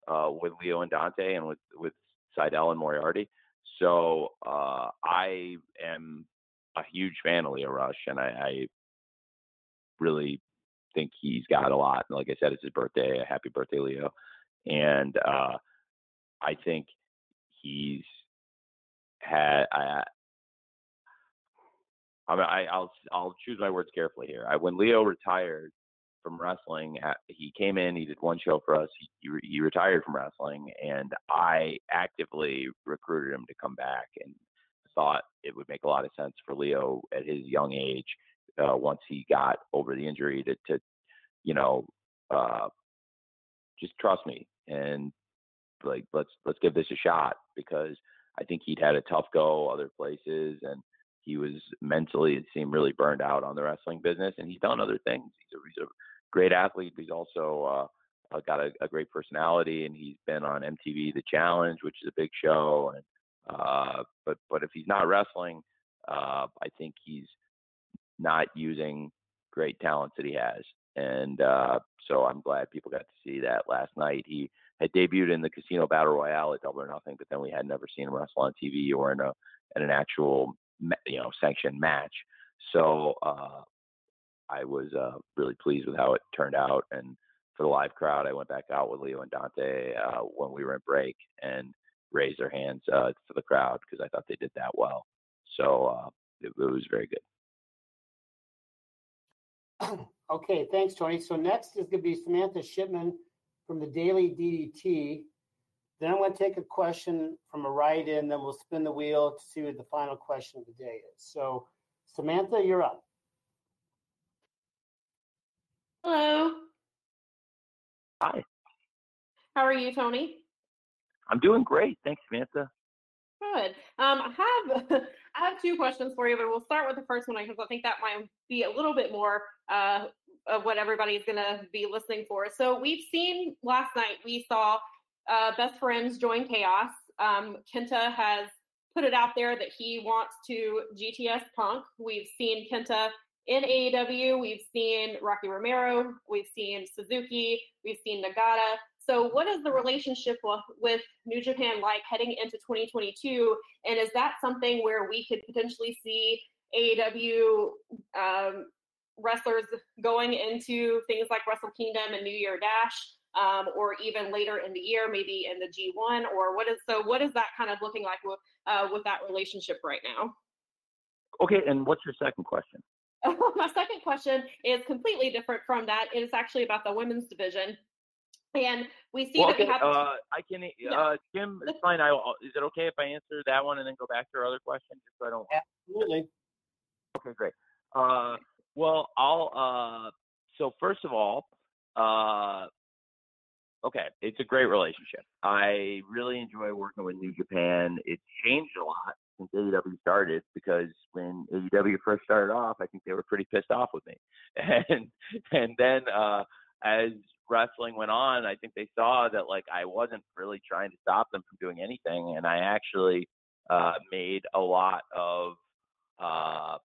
uh, with Lio and Dante, and with with Sydal and Moriarty. So uh, I am a huge fan of Lio Rush, and I, I really think he's got a lot. Like I said, it's his birthday. Happy birthday, Lio! And uh, I think he's had. I, I, I'll I'll choose my words carefully here. I, when Lio retired from wrestling, he came in. He did one show for us. He, he, he retired from wrestling, and I actively recruited him to come back, and thought it would make a lot of sense for Lio at his young age, uh, once he got over the injury, to to you know uh, just trust me and like let's let's give this a shot because I think he'd had a tough go other places and he was mentally it seemed really burned out on the wrestling business and he's done other things. He's a, he's a great athlete. He's also uh, uh, got a, a great personality and he's been on MTV The Challenge, which is a big show. And uh, but but if he's not wrestling, uh, I think he's not using great talents that he has. And uh, so I'm glad people got to see that last night. He had debuted in the Casino Battle Royale at Double or Nothing, but then we had never seen him wrestle on TV or in a in an actual you know sanctioned match. So uh, I was uh, really pleased with how it turned out. And for the live crowd, I went back out with Lio and Dante uh, when we were in break and raised their hands uh, for the crowd because I thought they did that well. So uh, it, it was very good. [clears throat] okay, thanks, Tony. So next is going to be Samantha Shipman from the Daily DDT. Then I'm going to take a question from a write-in, then we'll spin the wheel to see what the final question of the day is. So, Samantha, you're up. Hello. Hi. How are you, Tony? I'm doing great. Thanks, Samantha. Good. Um, I have [laughs] I have two questions for you, but we'll start with the first one because I think that might be a little bit more uh, of what everybody's going to be listening for. So we've seen last night. We saw uh, best friends join chaos. Um, Kenta has put it out there that he wants to GTS Punk. We've seen Kenta in AEW. We've seen Rocky Romero. We've seen Suzuki. We've seen Nagata. So, what is the relationship with New Japan like heading into 2022? And is that something where we could potentially see AEW um, wrestlers going into things like Wrestle Kingdom and New Year Dash, um, or even later in the year, maybe in the G1? Or what is so? What is that kind of looking like with uh, with that relationship right now? Okay, and what's your second question? [laughs] My second question is completely different from that. It is actually about the women's division. And we see well, that okay, we have. Uh, I can, uh, Jim, it's fine. I, is it okay if I answer that one and then go back to our other question, just so I don't? Absolutely. Okay, great. Uh, well, I'll. Uh, so first of all, uh, okay, it's a great relationship. I really enjoy working with New Japan. It's changed a lot since AEW started because when AEW first started off, I think they were pretty pissed off with me, [laughs] and and then uh, as wrestling went on, I think they saw that like I wasn't really trying to stop them from doing anything, and I actually uh, made a lot of uh,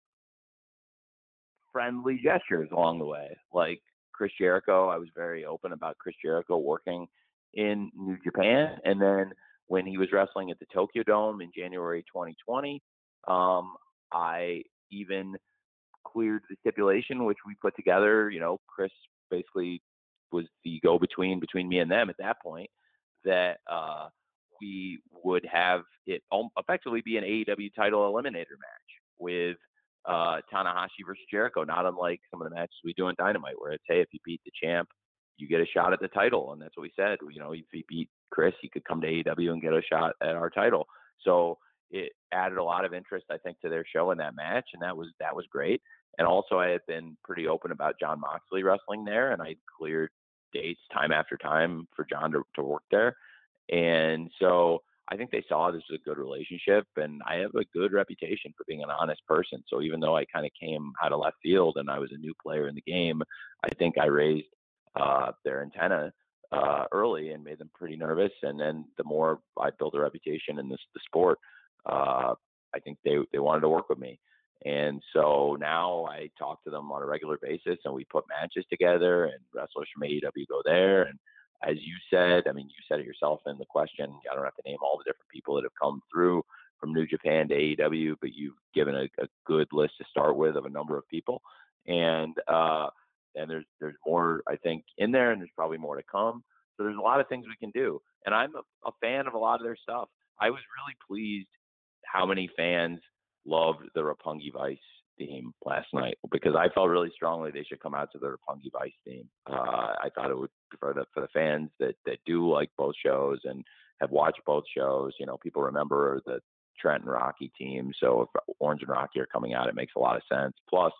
friendly gestures along the way. Like Chris Jericho, I was very open about Chris Jericho working in New Japan, and then when he was wrestling at the Tokyo Dome in January 2020, um, I even cleared the stipulation which we put together. You know, Chris basically was the go between between me and them at that point that uh, we would have it effectively be an AEW title eliminator match with uh, Tanahashi versus Jericho, not unlike some of the matches we do in Dynamite, where it's hey, if you beat the champ, you get a shot at the title, and that's what we said. You know, if he beat Chris, he could come to AEW and get a shot at our title. So it added a lot of interest, I think, to their show in that match, and that was that was great. And also, I had been pretty open about Jon Moxley wrestling there, and I cleared dates time after time for Jon to, to work there. And so I think they saw this as a good relationship, and I have a good reputation for being an honest person. So even though I kind of came out of left field and I was a new player in the game, I think I raised uh, their antenna uh, early and made them pretty nervous. And then the more I built a reputation in this the sport, uh, I think they they wanted to work with me. And so now I talk to them on a regular basis, and we put matches together, and wrestlers from AEW go there. And as you said, I mean, you said it yourself in the question. I don't have to name all the different people that have come through from New Japan to AEW, but you've given a, a good list to start with of a number of people. And uh, and there's there's more I think in there, and there's probably more to come. So there's a lot of things we can do, and I'm a, a fan of a lot of their stuff. I was really pleased how many fans loved the Roppongi Vice theme last night because I felt really strongly they should come out to the Roppongi Vice theme. Uh, I thought it would for the for the fans that that do like both shows and have watched both shows. You know, people remember the Trent and Rocky team, so if Orange and Rocky are coming out, it makes a lot of sense. Plus,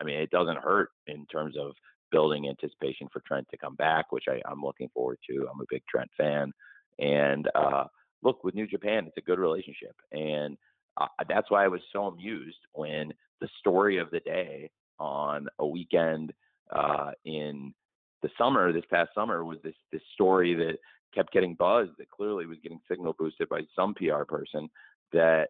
I mean, it doesn't hurt in terms of building anticipation for Trent to come back, which I, I'm looking forward to. I'm a big Trent fan. And uh, look, with New Japan, it's a good relationship, and uh, that's why I was so amused when the story of the day on a weekend uh, in the summer, this past summer, was this this story that kept getting buzz that clearly was getting signal boosted by some PR person that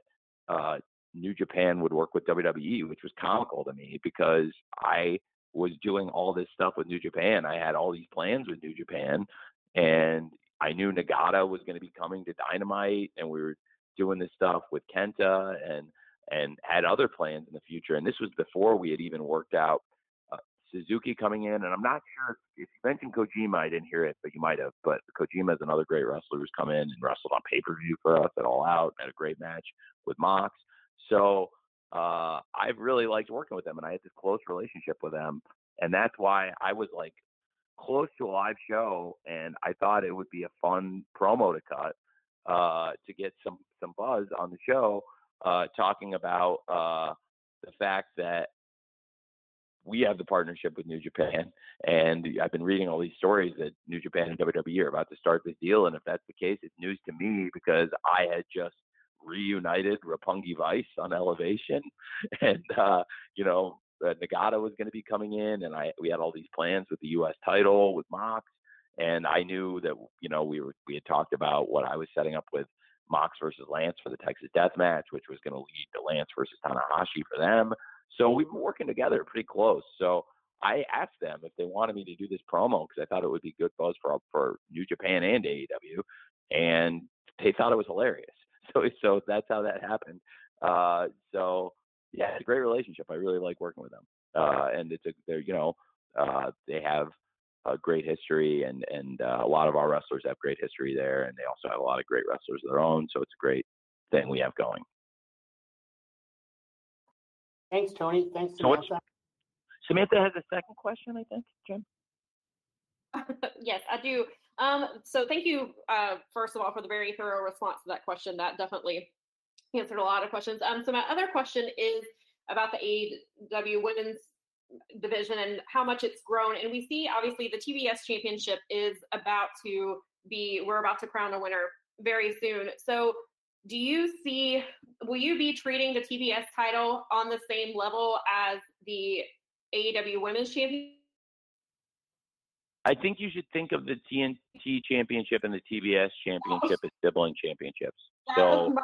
uh, New Japan would work with WWE, which was comical to me because I was doing all this stuff with New Japan. I had all these plans with New Japan, and I knew Nagata was going to be coming to Dynamite, and we were doing this stuff with Kenta and and had other plans in the future. And this was before we had even worked out uh, Suzuki coming in. And I'm not sure if you mentioned Kojima, I didn't hear it, but you might have. But Kojima is another great wrestler who's come in and wrestled on pay per view for us at All Out, had a great match with Mox. So uh, I've really liked working with them, and I had this close relationship with them, and that's why I was like close to a live show, and I thought it would be a fun promo to cut uh, to get some some buzz on the show, uh, talking about uh, the fact that we have the partnership with New Japan, and I've been reading all these stories that New Japan and WWE are about to start this deal, and if that's the case, it's news to me because I had just reunited Roppongi Vice on Elevation, [laughs] and uh, you know uh, Nagata was going to be coming in, and I we had all these plans with the U.S. title with Mox, and I knew that you know we were we had talked about what I was setting up with Mox versus Lance for the Texas Death Match, which was going to lead to Lance versus Tanahashi for them. So we've been working together pretty close. So I asked them if they wanted me to do this promo because I thought it would be good buzz for for New Japan and AEW, and they thought it was hilarious. [laughs] so so that's how that happened. Uh, so yeah, it's a great relationship. I really like working with them, uh, and it's a they're you know uh, they have a great history, and and uh, a lot of our wrestlers have great history there, and they also have a lot of great wrestlers of their own. So it's a great thing we have going. Thanks, Tony. Thanks, Samantha. Samantha. Samantha has a second question, I think, Jim. [laughs] yes, I do. Um, so thank you, uh, first of all, for the very thorough response to that question. That definitely answered a lot of questions. Um, so my other question is about the AEW women's division and how much it's grown. And we see, obviously, the TBS championship is about to be, we're about to crown a winner very soon. So do you see, will you be treating the TBS title on the same level as the AEW women's championship? I think you should think of the TNT championship and the TBS championship oh. as sibling championships. That So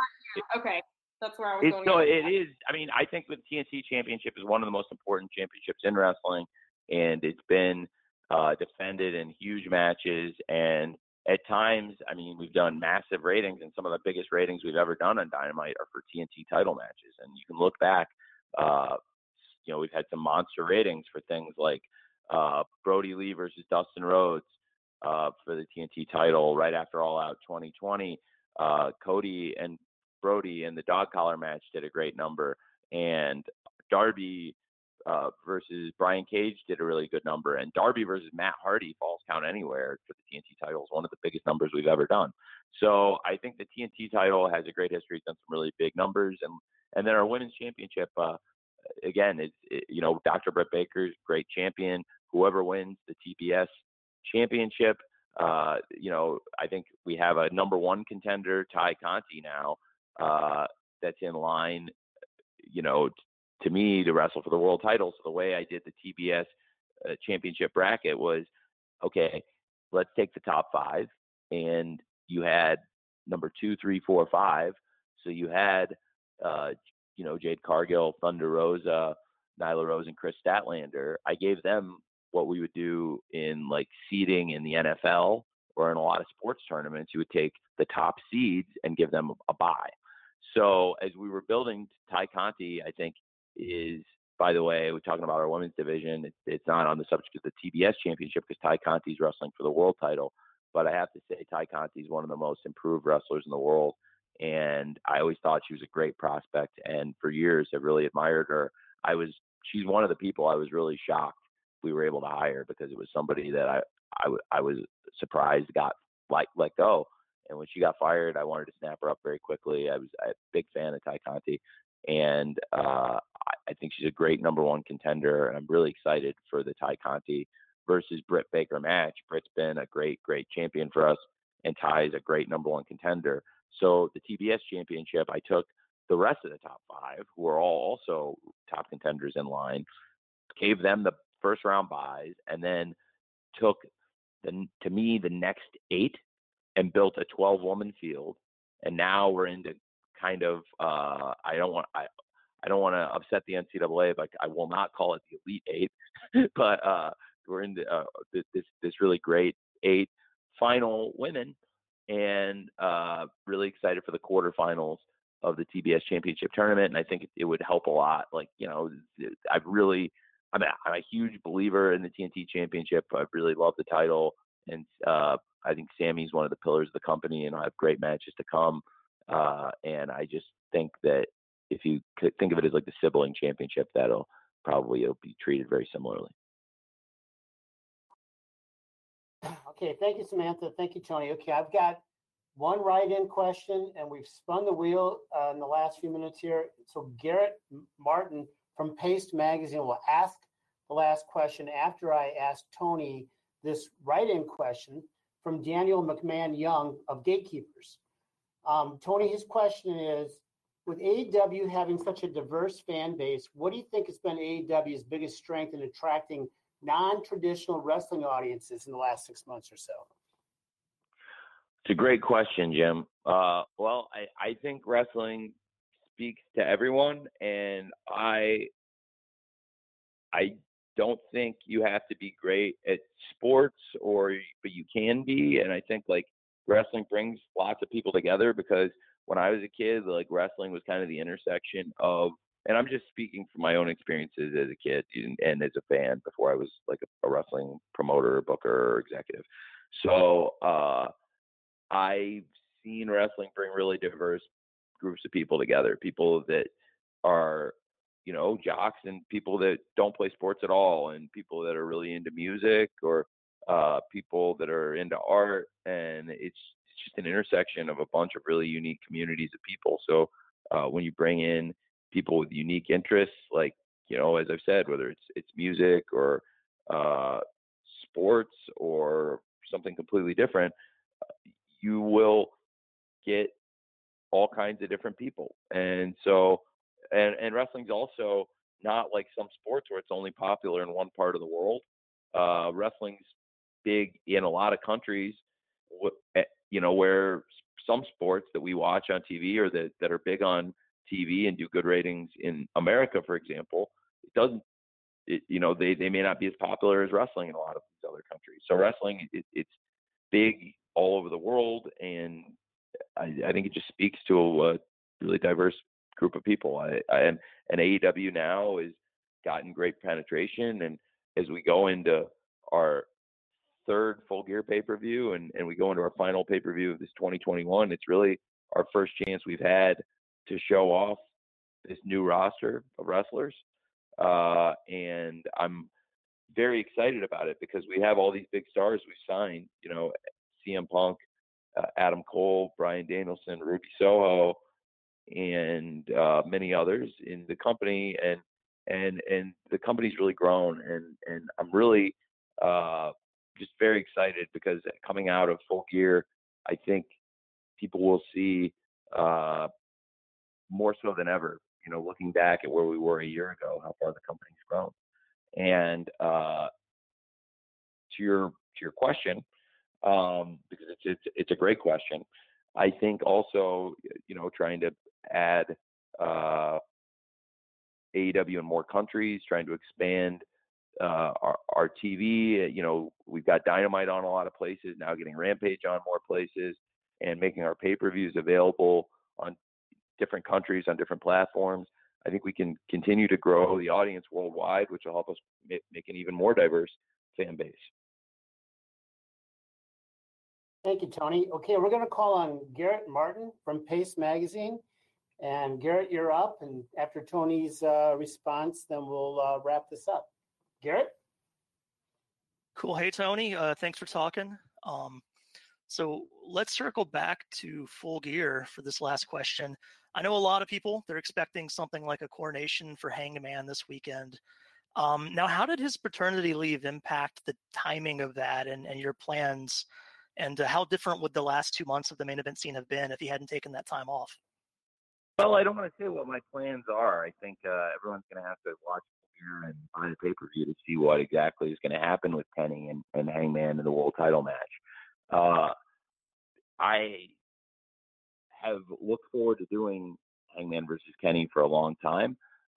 okay, that's where I was it's, going. so it that. is. I mean, I think the TNT championship is one of the most important championships in wrestling, and it's been uh, defended in huge matches. And at times, I mean, we've done massive ratings, and some of the biggest ratings we've ever done on Dynamite are for TNT title matches. And you can look back. Uh, you know, we've had some monster ratings for things like uh, Brodie Lee versus Dustin Rhodes uh, for the TNT title right after All Out 2020. Uh, Cody and Brodie in the dog collar match did a great number, and Darby uh, versus Brian Cage did a really good number, and Darby versus Matt Hardy falls count anywhere for the TNT title is one of the biggest numbers we've ever done. So I think the TNT title has a great history, done some really big numbers, and and then our women's championship. Uh, again, it's it, you know Dr. Britt Baker's great champion. Whoever wins the TBS championship, uh, you know, I think we have a number one contender, Tay Conti now, uh, that's in line, you know, to me to wrestle for the world title. So the way I did the TBS uh, championship bracket was, okay, let's take the top five, and you had number two, three, four, five. So you had, uh, you know, Jade Cargill, Thunder Rosa, Nyla Rose, and Kris Statlander. I gave them what we would do in like seeding in the NFL or in a lot of sports tournaments. You would take the top seeds and give them a bye. So as we were building Tay Conti, I think is by the way, we're talking about our women's division. It's, not on the subject of the TBS championship because Tay Conti's wrestling for the world title. But I have to say, Tay Conti is one of the most improved wrestlers in the world. And I always thought she was a great prospect. And for years, I really admired her. I was, she's one of the people I was really shocked we were able to hire because it was somebody that I I was surprised got like let go. And when she got fired, I wanted to snap her up very quickly. I was a big fan of Tay Conti, and uh, I, think she's a great number one contender. And I'm really excited for the Tay Conti versus Britt Baker match. Britt's been a great, great champion for us, and Tay is a great number one contender. So the TBS championship, I took the rest of the top five, who are all also top contenders in line, gave them the first round buys, and then took the to me the next eight and built a 12 woman field. And now we're into kind of uh, I don't want I I don't want to upset the NCAA, but I will not call it the Elite Eight. [laughs] but uh, we're in the, uh, this this really great eight final women, and uh, really excited for the quarterfinals of the TBS Championship tournament. And I think it, it would help a lot. Like you know, I've really I'm a, I'm a huge believer in the TNT Championship. I really love the title, and uh, I think Sammy's one of the pillars of the company, and I have great matches to come. Uh, and I just think that if you think of it as like the sibling championship, that'll probably it'll be treated very similarly. Okay, thank you, Samantha. Thank you, Tony. Okay, I've got one write-in question, and we've spun the wheel uh, in the last few minutes here. So Garrett Martin from Paste Magazine will ask the last question after I ask Tony this write-in question from Daniel McMahon Young of Gatekeepers. Um, Tony, his question is, with AEW having such a diverse fan base, what do you think has been AEW's biggest strength in attracting non-traditional wrestling audiences in the last six months or so? It's a great question, Jim. Uh, well, I, I think wrestling speaks to everyone, and I I don't think you have to be great at sports, or but you can be, and I think like wrestling brings lots of people together because when I was a kid, like wrestling was kind of the intersection of, and I'm just speaking from my own experiences as a kid and, and as a fan before I was like a, a wrestling promoter, booker, or executive. So uh, I've seen wrestling bring really diverse groups of people together, people that are you know jocks and people that don't play sports at all and people that are really into music or uh, people that are into art, and it's it's just an intersection of a bunch of really unique communities of people. So uh, when you bring in people with unique interests, like you know, as I've said, whether it's it's music or uh, sports or something completely different, you will get all kinds of different people. And so, and and wrestling's also not like some sports where it's only popular in one part of the world. Uh, wrestling's big in a lot of countries, eh, you know, where some sports that we watch on TV or that, that are big on TV and do good ratings in America, for example, it doesn't, it, you know, they, they may not be as popular as wrestling in a lot of these other countries. So wrestling, it, it's big all over the world. And I, I think it just speaks to a, a really diverse group of people. I, I and, and AEW now has gotten great penetration. And as we go into our third full gear pay per view and, and we go into our final pay per view of this 2021, it's really our first chance we've had to show off this new roster of wrestlers. Uh, and I'm very excited about it because we have all these big stars we've signed, you know, CM Punk, uh, Adam Cole, Bryan Danielson, Ruby Soho, and uh, many others in the company. And, and, and the company's really grown and, and I'm really, uh, just very excited because coming out of full gear, I think people will see uh, more so than ever. You know, looking back at where we were a year ago, how far the company's grown. And uh, to your to your question, um, because it's, it's it's a great question. I think also, you know, trying to add uh, AEW in more countries, trying to expand uh, our, our TV. You know, we've got Dynamite on a lot of places now, getting Rampage on more places, and making our pay-per-views available on different countries on different platforms. I think we can continue to grow the audience worldwide, which will help us make, make an even more diverse fan base. Thank you, Tony. Okay, we're going to call on Garrett Martin from Paste Magazine. And Garrett, you're up. And after Tony's uh, response, then we'll uh, wrap this up. Garrett? Cool. Hey, Tony. Uh, thanks for talking. Um, so let's circle back to full gear for this last question. I know a lot of people, they're expecting something like a coronation for Hangman this weekend. Um, now, how did his paternity leave impact the timing of that and, and your plans And uh, how different would the last two months of the main event scene have been if he hadn't taken that time off? Well, I don't want to say what my plans are. I think uh, everyone's going to have to watch here and buy the pay per view to see what exactly is going to happen with Kenny and, and Hangman in the world title match. Uh, I have looked forward to doing Hangman versus Kenny for a long time.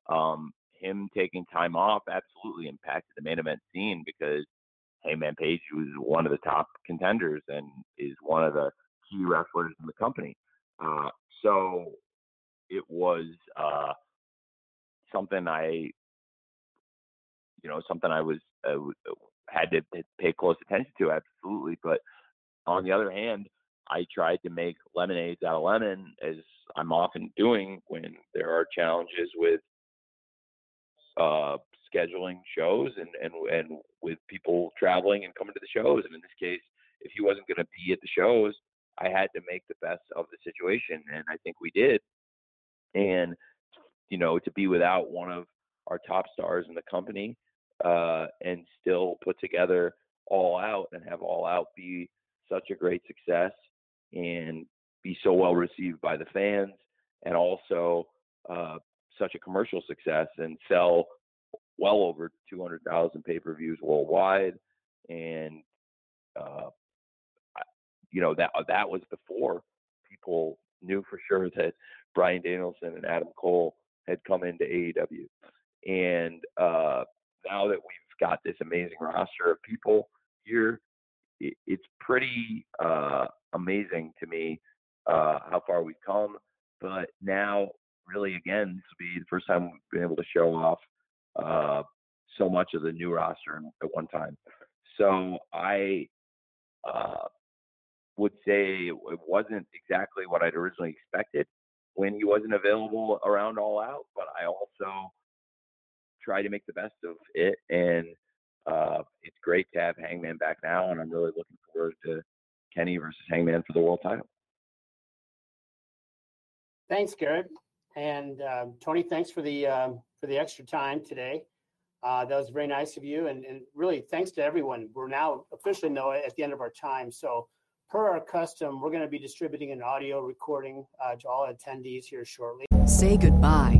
Um, him taking time off absolutely impacted the main event scene because Hangman Page was one of the top contenders and is one of the key wrestlers in the company. Uh, so it was uh, something I, you know, something I was uh, had to pay close attention to, absolutely. But on the other hand, I tried to make lemonades out of lemon, as I'm often doing when there are challenges with uh, scheduling shows and, and and with people traveling and coming to the shows. And in this case, if he wasn't going to be at the shows, I had to make the best of the situation, and I think we did. And you know, to be without one of our top stars in the company uh, and still put together All Out and have All Out be such a great success and be so well received by the fans, and also uh, such a commercial success and sell well over 200,000 pay-per-views worldwide, and uh, you know that that was before people knew for sure that Bryan Danielson and Adam Cole had come into AEW, and uh, now that we've got this amazing roster of people here, it, it's pretty uh, amazing to me uh, how far we've come. But now, really, again, this will be the first time we've been able to show off uh, so much of the new roster at one time. So I uh, would say it wasn't exactly what I'd originally expected when he wasn't available around All Out, but I also tried to make the best of it. And uh, it's great to have Hangman back now, and I'm really looking forward to Kenny versus Hangman for the world title. Thanks, Garrett. And uh, Tony, thanks for the um, for the extra time today. Uh, that was very nice of you, and, and really thanks to everyone. We're now officially know at the end of our time, so per our custom, we're going to be distributing an audio recording uh, to all attendees here shortly. Say goodbye